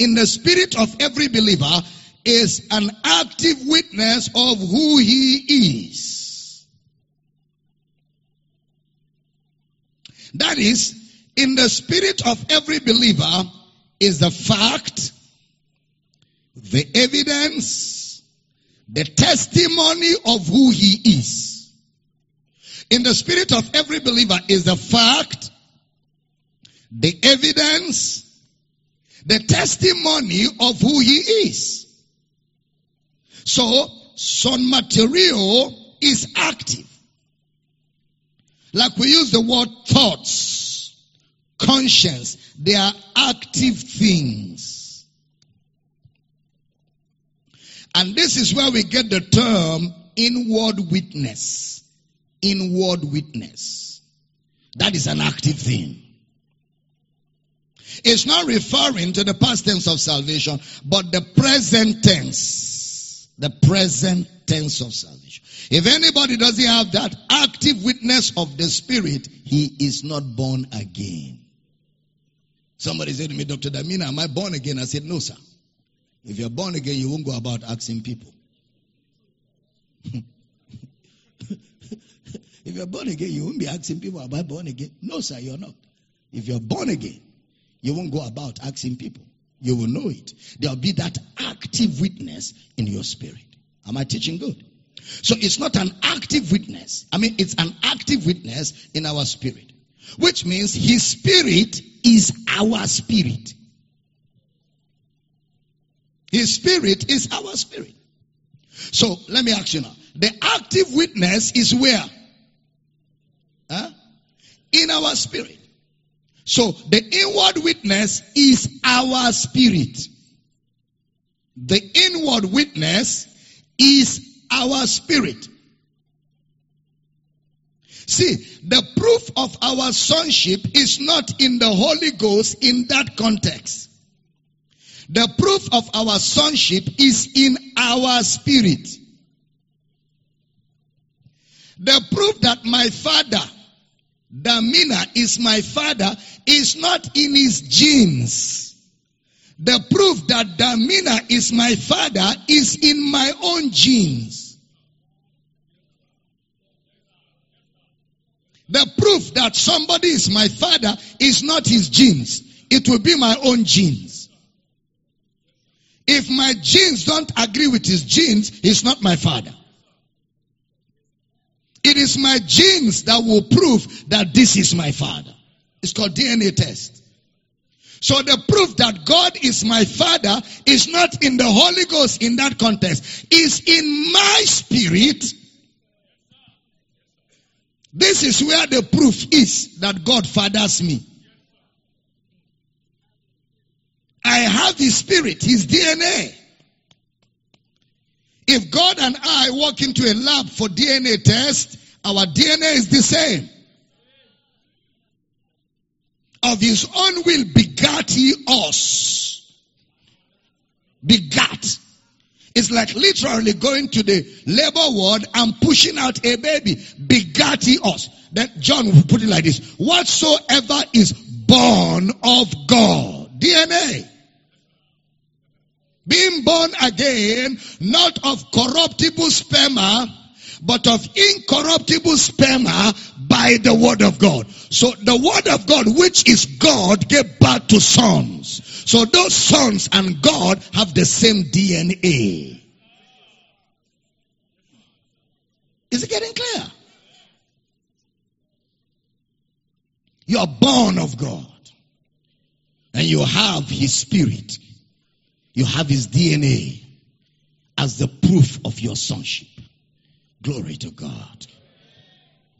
In the spirit of every believer is an active witness of who he is. That is, in the spirit of every believer is the fact the evidence, the testimony of who he is. In the spirit of every believer is the fact, the evidence, the testimony of who he is. So, son material is active. Like we use the word thoughts, conscience, they are active things. And this is where we get the term inward witness. Inward witness. That is an active thing. It's not referring to the past tense of salvation, but the present tense. The present tense of salvation. If anybody doesn't have that active witness of the Spirit, he is not born again. Somebody said to me, Dr. Damina, am I born again? I said, no, sir. If you're born again, you won't go about asking people. if you're born again, you won't be asking people about born again. No, sir, you're not. If you're born again, you won't go about asking people. You will know it. There'll be that active witness in your spirit. Am I teaching good? So it's not an active witness. I mean, it's an active witness in our spirit, which means his spirit is our spirit. His spirit is our spirit. So let me ask you now. The active witness is where? Huh? In our spirit. So the inward witness is our spirit. The inward witness is our spirit. See, the proof of our sonship is not in the Holy Ghost in that context. The proof of our sonship is in our spirit. The proof that my father, Damina, is my father is not in his genes. The proof that Damina is my father is in my own genes. The proof that somebody is my father is not his genes. It will be my own genes. If my genes don't agree with his genes, he's not my father. It is my genes that will prove that this is my father. It's called DNA test. So the proof that God is my father is not in the Holy Ghost in that context. Is in my spirit. This is where the proof is that God fathers me. I have his spirit, his DNA. If God and I walk into a lab for DNA test, our DNA is the same. Of his own will begat he us. Begat. It's like literally going to the labor ward and pushing out a baby. Begat he us. Then John will put it like this. Whatsoever is born of God. DNA. Being born again, not of corruptible sperma, but of incorruptible sperma by the word of God. So the word of God, which is God, gave birth to sons. So those sons and God have the same DNA. Is it getting clear? You are born of God. And you have His Spirit. You have His DNA as the proof of your sonship. Glory to God.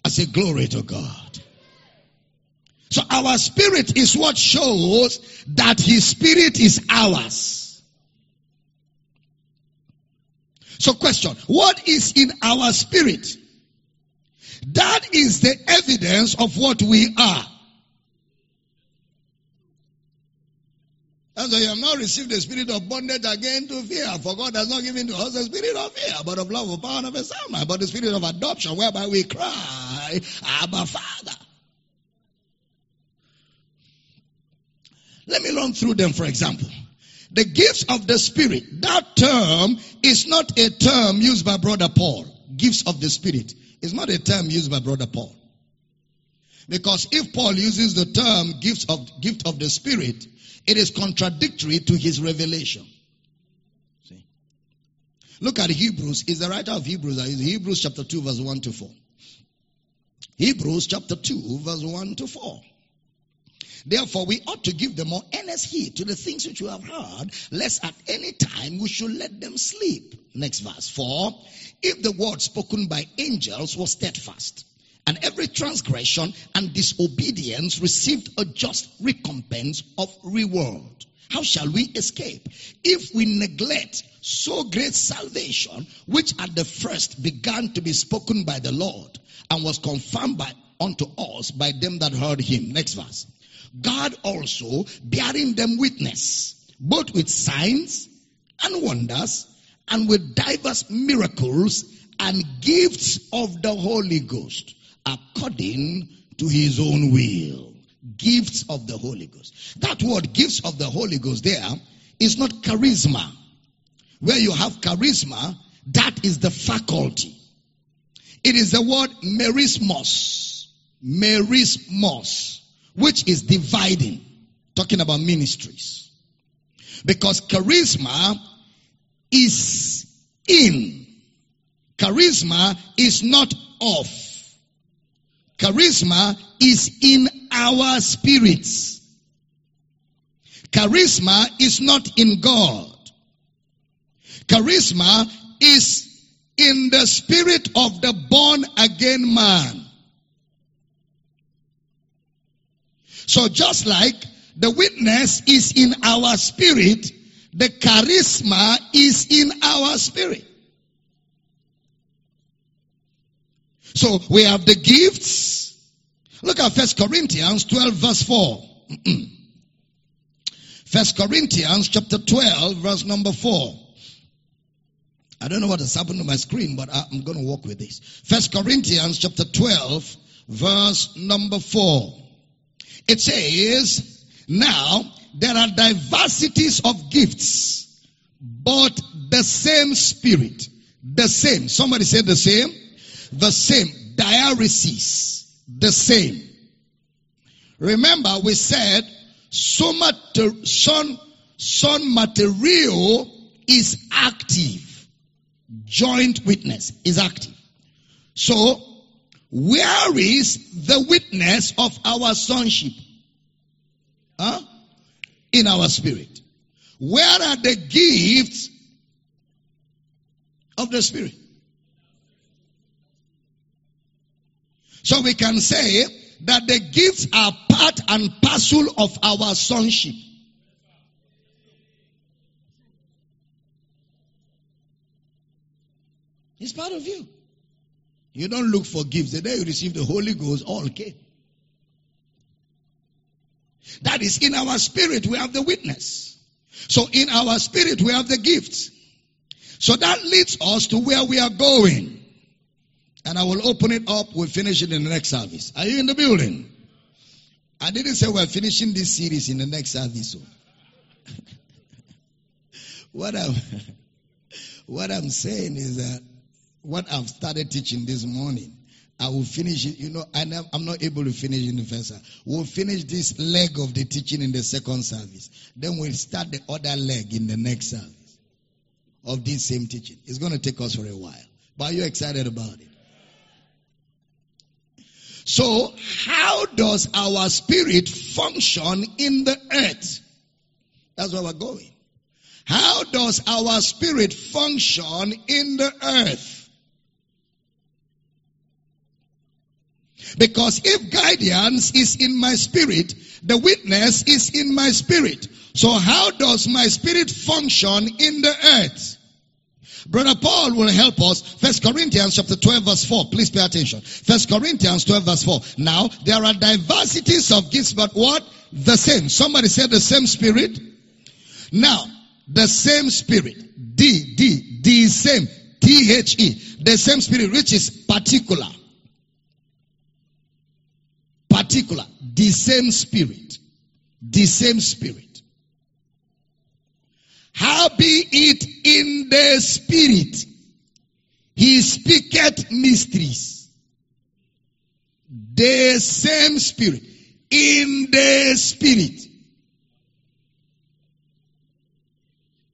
I say, Glory to God. So our spirit is what shows that His Spirit is ours. So, question What is in our spirit? That is the evidence of what we are. So you have not received the spirit of bondage again to fear. For God has not given to us the spirit of fear, but of love, of power, and of a sound but the spirit of adoption, whereby we cry, Abba Father. Let me run through them, for example. The gifts of the Spirit. That term is not a term used by Brother Paul. Gifts of the Spirit is not a term used by Brother Paul. Because if Paul uses the term gifts of, gift of the Spirit, it is contradictory to his revelation. See? Look at Hebrews. Is the writer of Hebrews? Uh, is Hebrews chapter 2 verse 1 to 4. Hebrews chapter 2 verse 1 to 4. Therefore, we ought to give the more earnest heed to the things which we have heard, lest at any time we should let them sleep. Next verse. For if the word spoken by angels was steadfast, and every transgression and disobedience received a just recompense of reward. How shall we escape if we neglect so great salvation, which at the first began to be spoken by the Lord and was confirmed by, unto us by them that heard him? Next verse. God also bearing them witness, both with signs and wonders and with diverse miracles and gifts of the Holy Ghost according to his own will. Gifts of the Holy Ghost. That word, gifts of the Holy Ghost, there is not charisma. Where you have charisma, that is the faculty. It is the word merismos. Merismos, which is dividing. Talking about ministries. Because charisma is in. Charisma is not off. Charisma is in our spirits. Charisma is not in God. Charisma is in the spirit of the born again man. So just like the witness is in our spirit, the charisma is in our spirit. So we have the gifts. Look at First Corinthians 12 verse 4. First Corinthians chapter 12 verse number 4. I don't know what has happened to my screen, but I'm going to walk with this. First Corinthians chapter 12 verse number 4. It says, now there are diversities of gifts, but the same spirit. The same. Somebody said the same the same. Diaresis, the same. Remember, we said son, son material is active. Joint witness is active. So, where is the witness of our sonship? Huh? In our spirit. Where are the gifts of the spirit? So we can say that the gifts are part and parcel of our sonship. It's part of you. You don't look for gifts. The day you receive the Holy Ghost, all came. That is in our spirit, we have the witness. So in our spirit, we have the gifts. So that leads us to where we are going. And I will open it up. We'll finish it in the next service. Are you in the building? I didn't say we're finishing this series in the next service. Oh. So. what I'm, what I'm saying is that what I've started teaching this morning, I will finish it. You know, I am not able to finish in the first service. We'll finish this leg of the teaching in the second service. Then we'll start the other leg in the next service of this same teaching. It's going to take us for a while. But are you excited about it? So, how does our spirit function in the earth? That's where we're going. How does our spirit function in the earth? Because if guidance is in my spirit, the witness is in my spirit. So how does my spirit function in the earth? Brother Paul will help us. First Corinthians chapter 12 verse 4. Please pay attention. First Corinthians 12 verse 4. Now, there are diversities of gifts, but what? The same. Somebody said the same spirit. Now, the same spirit. D, D, D same. T-H-E. The same spirit, which is particular. Particular. The same spirit. The same spirit. How be it in the spirit? He speaketh mysteries. The same spirit. In the spirit.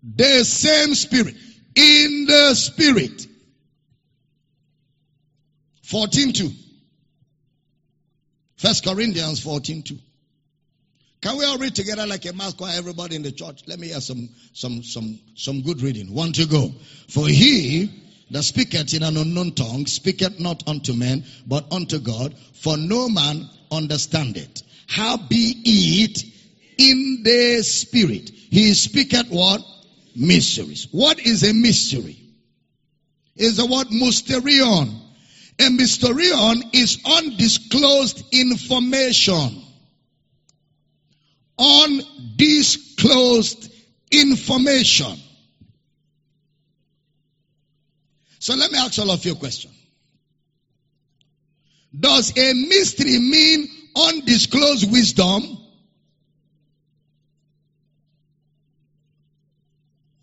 The same spirit. In the spirit. 14.2. First Corinthians 14.2. Can we all read together like a mass choir, everybody in the church? Let me hear some, some, some, some good reading. One to go. For he that speaketh in an unknown tongue speaketh not unto men, but unto God, for no man understandeth. How be it in the spirit? He speaketh what? Mysteries. What is a mystery? Is the word mysterion. A mysterion is undisclosed information undisclosed information. So let me ask all of you a question. Does a mystery mean undisclosed wisdom?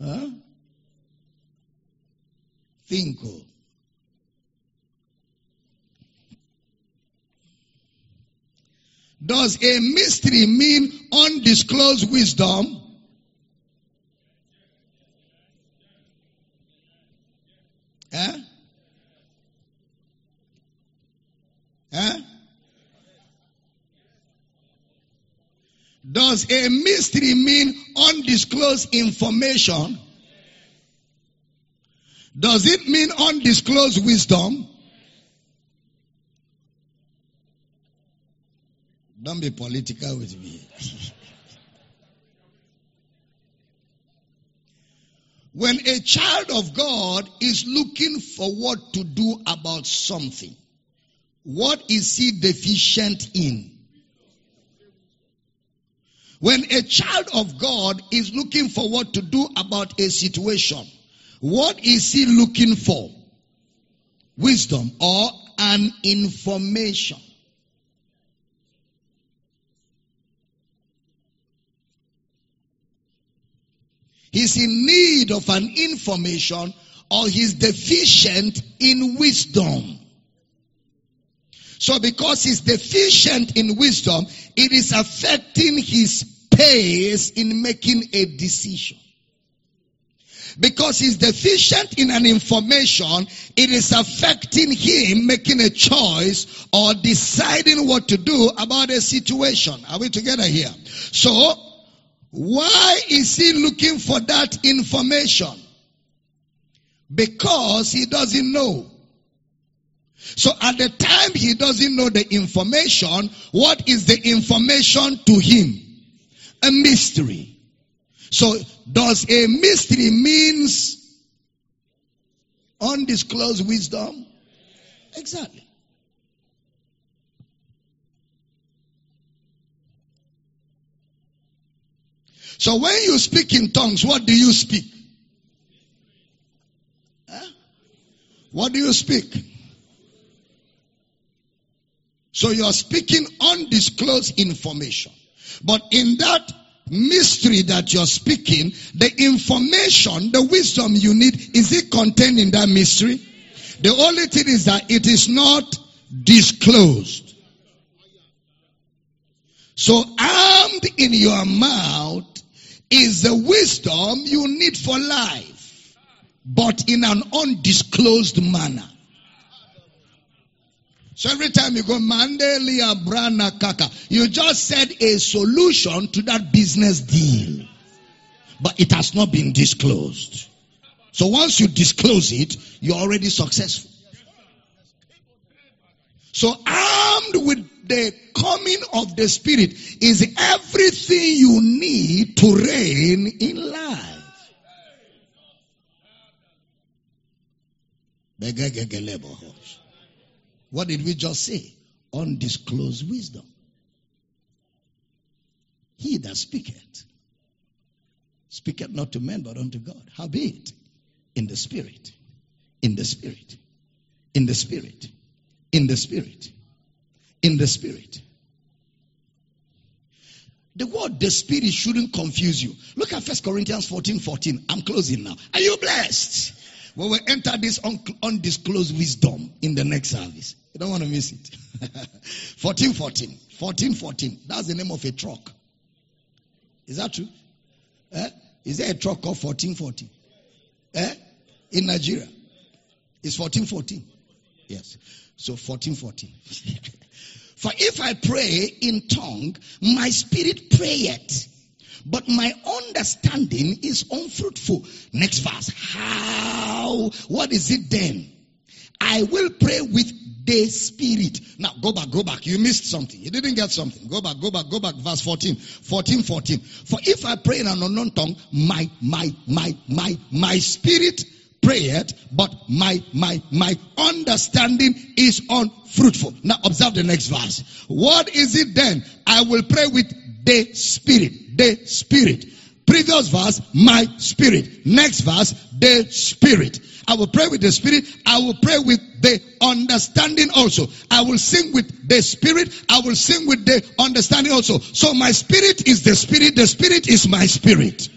Huh? Think. Oh. Does a mystery mean undisclosed wisdom? Eh? Eh? Does a mystery mean undisclosed information? Does it mean undisclosed wisdom? Don't be political with me. when a child of God is looking for what to do about something, what is he deficient in? When a child of God is looking for what to do about a situation, what is he looking for? Wisdom or an information. He's in need of an information or he's deficient in wisdom. So because he's deficient in wisdom, it is affecting his pace in making a decision. Because he's deficient in an information, it is affecting him making a choice or deciding what to do about a situation. Are we together here? So, why is he looking for that information? Because he doesn't know. So at the time he doesn't know the information, what is the information to him? A mystery. So does a mystery means undisclosed wisdom? Exactly. So when you speak in tongues, what do you speak? What do you speak? So you are speaking undisclosed information. But in that mystery that you're speaking, the information, the wisdom you need, is it contained in that mystery? The only thing is that it is not disclosed. So armed in your mouth is the wisdom you need for life, but in an undisclosed manner. So every time you go, Mandelia Brana Kaka, you just said a solution to that business deal. But it has not been disclosed. So once you disclose it, you're already successful. So armed with the coming of the Spirit is everything you need to reign in life. What did we just say? Undisclosed wisdom. He that speaketh, speaketh not to men but unto God. Howbeit, in the spirit, in the spirit, in the spirit, in the spirit, in the spirit. The word the spirit shouldn't confuse you. Look at First Corinthians 14 14. I'm closing now. Are you blessed? We will enter this un- undisclosed wisdom in the next service. You don't want to miss it. 14 14. 14 14. That's the name of a truck. Is that true? Eh? Is there a truck called 1414? Eh? In Nigeria. It's 1414. Yes. So 1414. For if I pray in tongue, my spirit prayeth but my understanding is unfruitful. Next verse. How? What is it then? I will pray with the spirit. Now go back, go back. You missed something. You didn't get something. Go back, go back, go back. Verse 14. 14, 14. For if I pray in an unknown tongue, my, my, my, my, my spirit prayeth, but my, my, my understanding is unfruitful. Now observe the next verse. What is it then? I will pray with the spirit the spirit. Previous verse, my spirit. Next verse, the spirit. I will pray with the spirit. I will pray with the understanding also. I will sing with the spirit. I will sing with the understanding also. So my spirit is the spirit. The spirit is my spirit.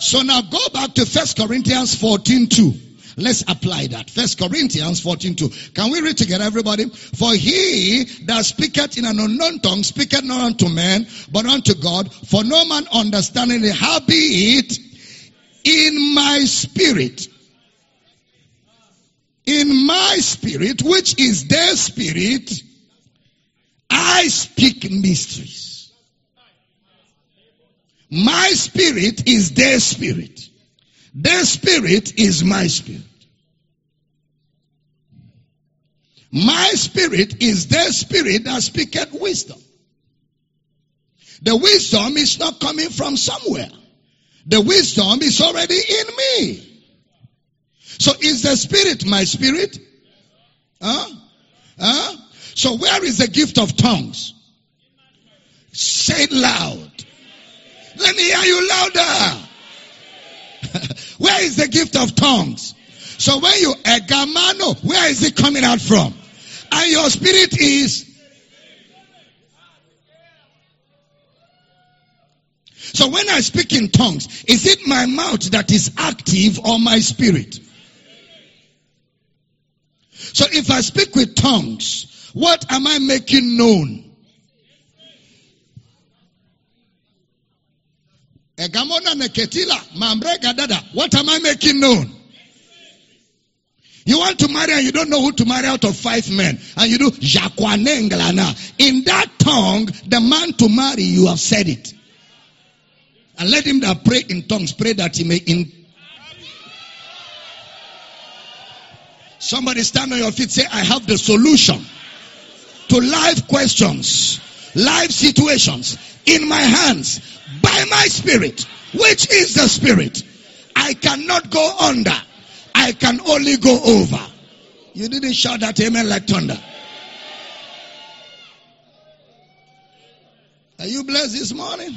So now go back to First Corinthians 14 2. Let's apply that. First Corinthians 14 2. Can we read together, everybody? For he that speaketh in an unknown tongue speaketh not unto men, but unto God. For no man understanding it. Howbeit, in my spirit, in my spirit, which is their spirit, I speak mysteries. My spirit is their spirit. Their spirit is my spirit. My spirit is their spirit that speaketh wisdom. The wisdom is not coming from somewhere. The wisdom is already in me. So is the spirit my spirit? Huh? Huh? So where is the gift of tongues? Say it loud. Let me hear you louder. where is the gift of tongues? So when you egamano, where is it coming out from? And your spirit is. So when I speak in tongues, is it my mouth that is active or my spirit? So if I speak with tongues, what am I making known? What am I making known? You want to marry and you don't know who to marry out of five men. And you do. In that tongue, the man to marry, you have said it. And let him that pray in tongues pray that he may in Somebody stand on your feet, say, I have the solution to life questions, life situations in my hands by my spirit, which is the spirit. I cannot go under. I can only go over. You didn't shout that amen like thunder. Are you blessed this morning?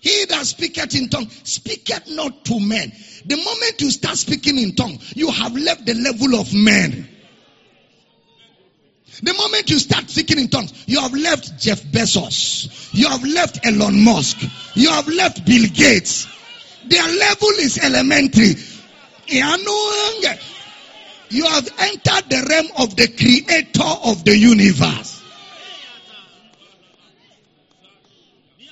He that speaketh in tongue speaketh not to men. The moment you start speaking in tongue, you have left the level of men. The moment you start speaking in tongues, you have left Jeff Bezos. You have left Elon Musk. You have left Bill Gates. Their level is elementary. You have entered the realm of the creator of the universe.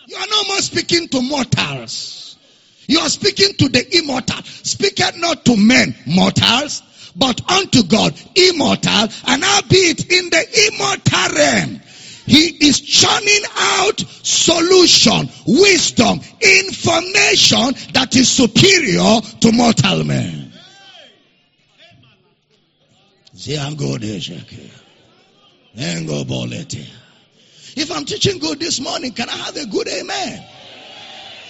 You are no more speaking to mortals. You are speaking to the immortal. Speak not to men, mortals, but unto God, immortal, and albeit in the immortal realm. He is churning out solution, wisdom, information that is superior to mortal men. If I'm teaching good this morning, can I have a good amen?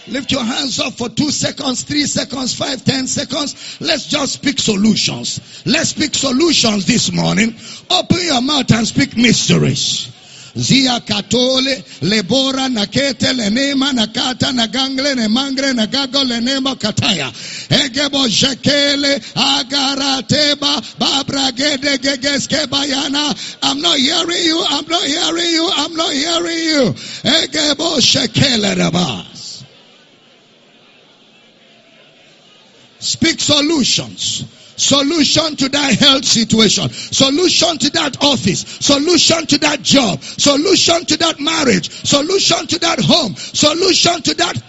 Lift your hands up for two seconds, three seconds, five, ten seconds. Let's just speak solutions. Let's speak solutions this morning. Open your mouth and speak mysteries. Zia katole, lebora nakete, lenema nakata, nagangle, nemangre, nagago, lenema kataya. Egebo jekele, agarateba, babragede, gegeske bayana. I'm not hearing you, I'm not hearing you, I'm not hearing you. Egebo shekele debas. Speak solutions. Solution to that health situation. Solution to that office. Solution to that job. Solution to that marriage. Solution to that home. Solution to that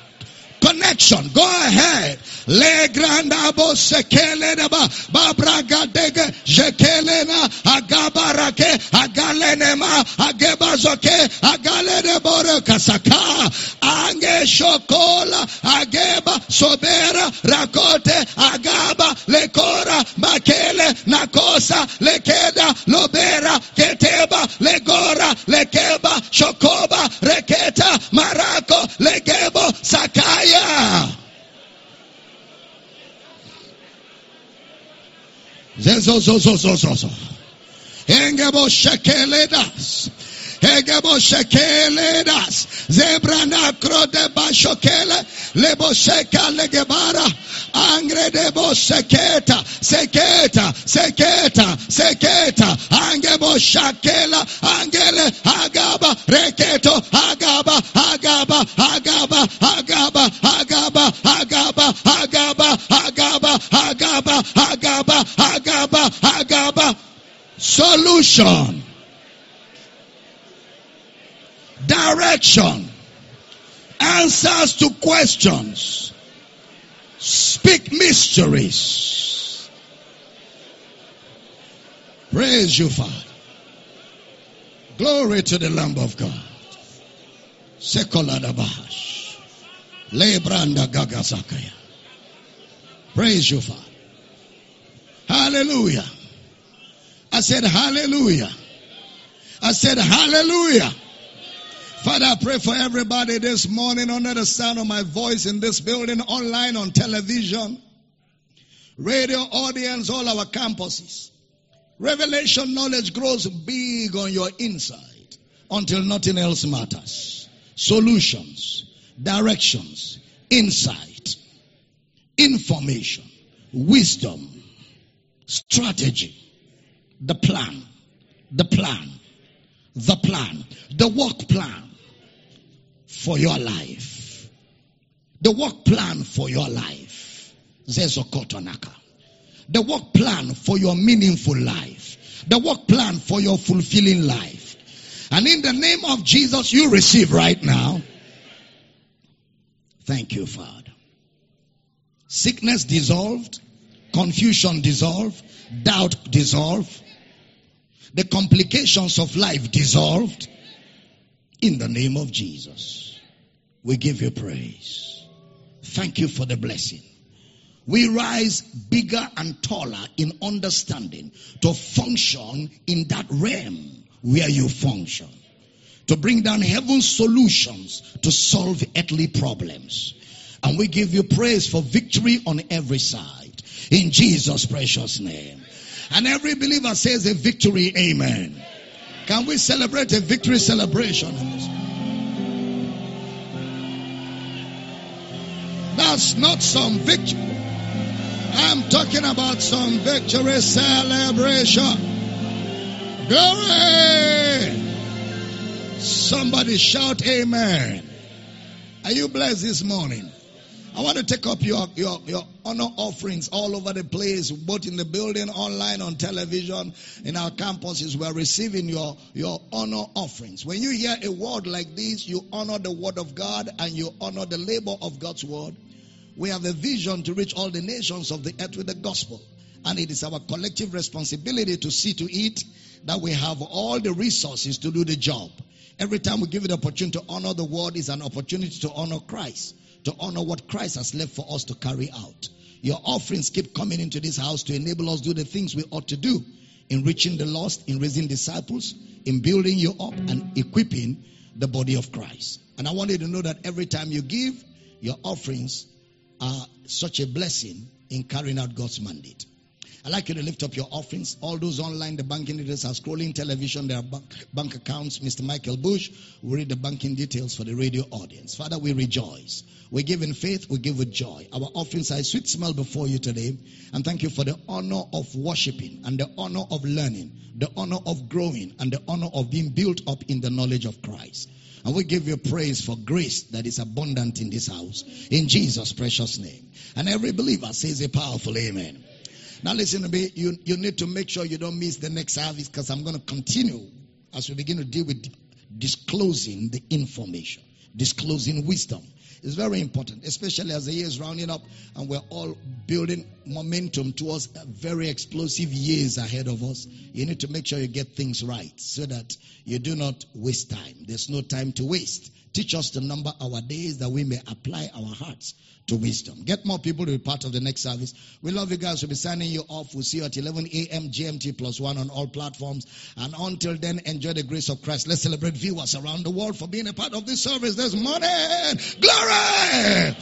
connection. Go ahead. Le grandabo sekele deba babraga dege jekelena agabarake agalenema agebazoke agalene bore kasaka. Ange shokola ageba sobera rakote agaba lekora makele nakosa lekeda lobera keteba legora lekeba shokoba reketa marako legebo sakaya Zezozozozozo. Engebo shekeledas. Egebo shekeledas. Zebrana krode bashokele. Lebo sheka legebara. Angre debo seketa. Seketa. Seketa. Seketa. Angebo shakela. Angele. Agaba. Reketo. Agaba. Agaba. Agaba. Agaba. Agaba. Agaba. Agaba. Agaba. Agaba. Solution direction, answers to questions, speak mysteries. Praise you, Father. Glory to the Lamb of God. Sekoladabash. Lebranda Gagasakaya. Praise you, Father. Hallelujah. I said, Hallelujah. I said, Hallelujah. Father, I pray for everybody this morning under the sound of my voice in this building, online, on television, radio audience, all our campuses. Revelation knowledge grows big on your inside until nothing else matters. Solutions, directions, insight, information, wisdom, strategy, the plan, the plan, the plan, the work plan for your life. The work plan for your life. Zezokotonaka. The work plan for your meaningful life. The work plan for your fulfilling life. And in the name of Jesus, you receive right now. Thank you, Father. Sickness dissolved, confusion dissolved, doubt dissolved, the complications of life dissolved in the name of Jesus. We give you praise. Thank you for the blessing. We rise bigger and taller in understanding to function in that realm where you function. To bring down heaven's solutions to solve earthly problems. And we give you praise for victory on every side. In Jesus' precious name. And every believer says a victory, amen. Can we celebrate a victory celebration? That's not some victory. I'm talking about some victory celebration. Glory. Somebody shout amen. Are you blessed this morning? I want to take up your, your, your honor offerings all over the place, both in the building, online, on television, in our campuses. We're receiving your, your honor offerings. When you hear a word like this, you honor the word of God and you honor the labor of God's word. We have a vision to reach all the nations of the earth with the gospel. And it is our collective responsibility to see to it that we have all the resources to do the job. Every time we give it the opportunity to honor the word is an opportunity to honor Christ to honor what Christ has left for us to carry out. Your offerings keep coming into this house to enable us to do the things we ought to do in reaching the lost, in raising disciples, in building you up and equipping the body of Christ. And I want you to know that every time you give, your offerings are such a blessing in carrying out God's mandate. I'd like you to lift up your offerings. All those online, the banking details are scrolling. Television, there are bank, bank accounts. Mr. Michael Bush will read the banking details for the radio audience. Father, we rejoice. We give in faith, we give with joy. Our offerings are a sweet smell before you today. And thank you for the honor of worshiping and the honor of learning, the honor of growing, and the honor of being built up in the knowledge of Christ. And we give you praise for grace that is abundant in this house. In Jesus' precious name. And every believer says a powerful amen. Now listen to me. You, you need to make sure you don't miss the next service because I'm going to continue as we begin to deal with disclosing the information, disclosing wisdom. It's very important, especially as the year is rounding up and we're all building momentum towards very explosive years ahead of us. You need to make sure you get things right so that you do not waste time. There's no time to waste. Teach us to number our days that we may apply our hearts to wisdom. Get more people to be part of the next service. We love you guys. We'll be signing you off. We'll see you at 11 a.m. GMT plus one on all platforms. And until then, enjoy the grace of Christ. Let's celebrate viewers around the world for being a part of this service this morning. Glory!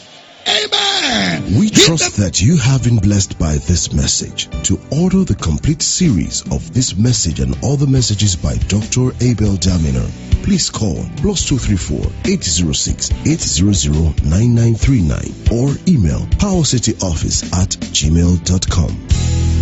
Amen. We trust that you have been blessed by this message. To order the complete series of this message and other messages by Dr. Abel Damina, please call plus 234 806 800 9939 or email powercityoffice at gmail.com.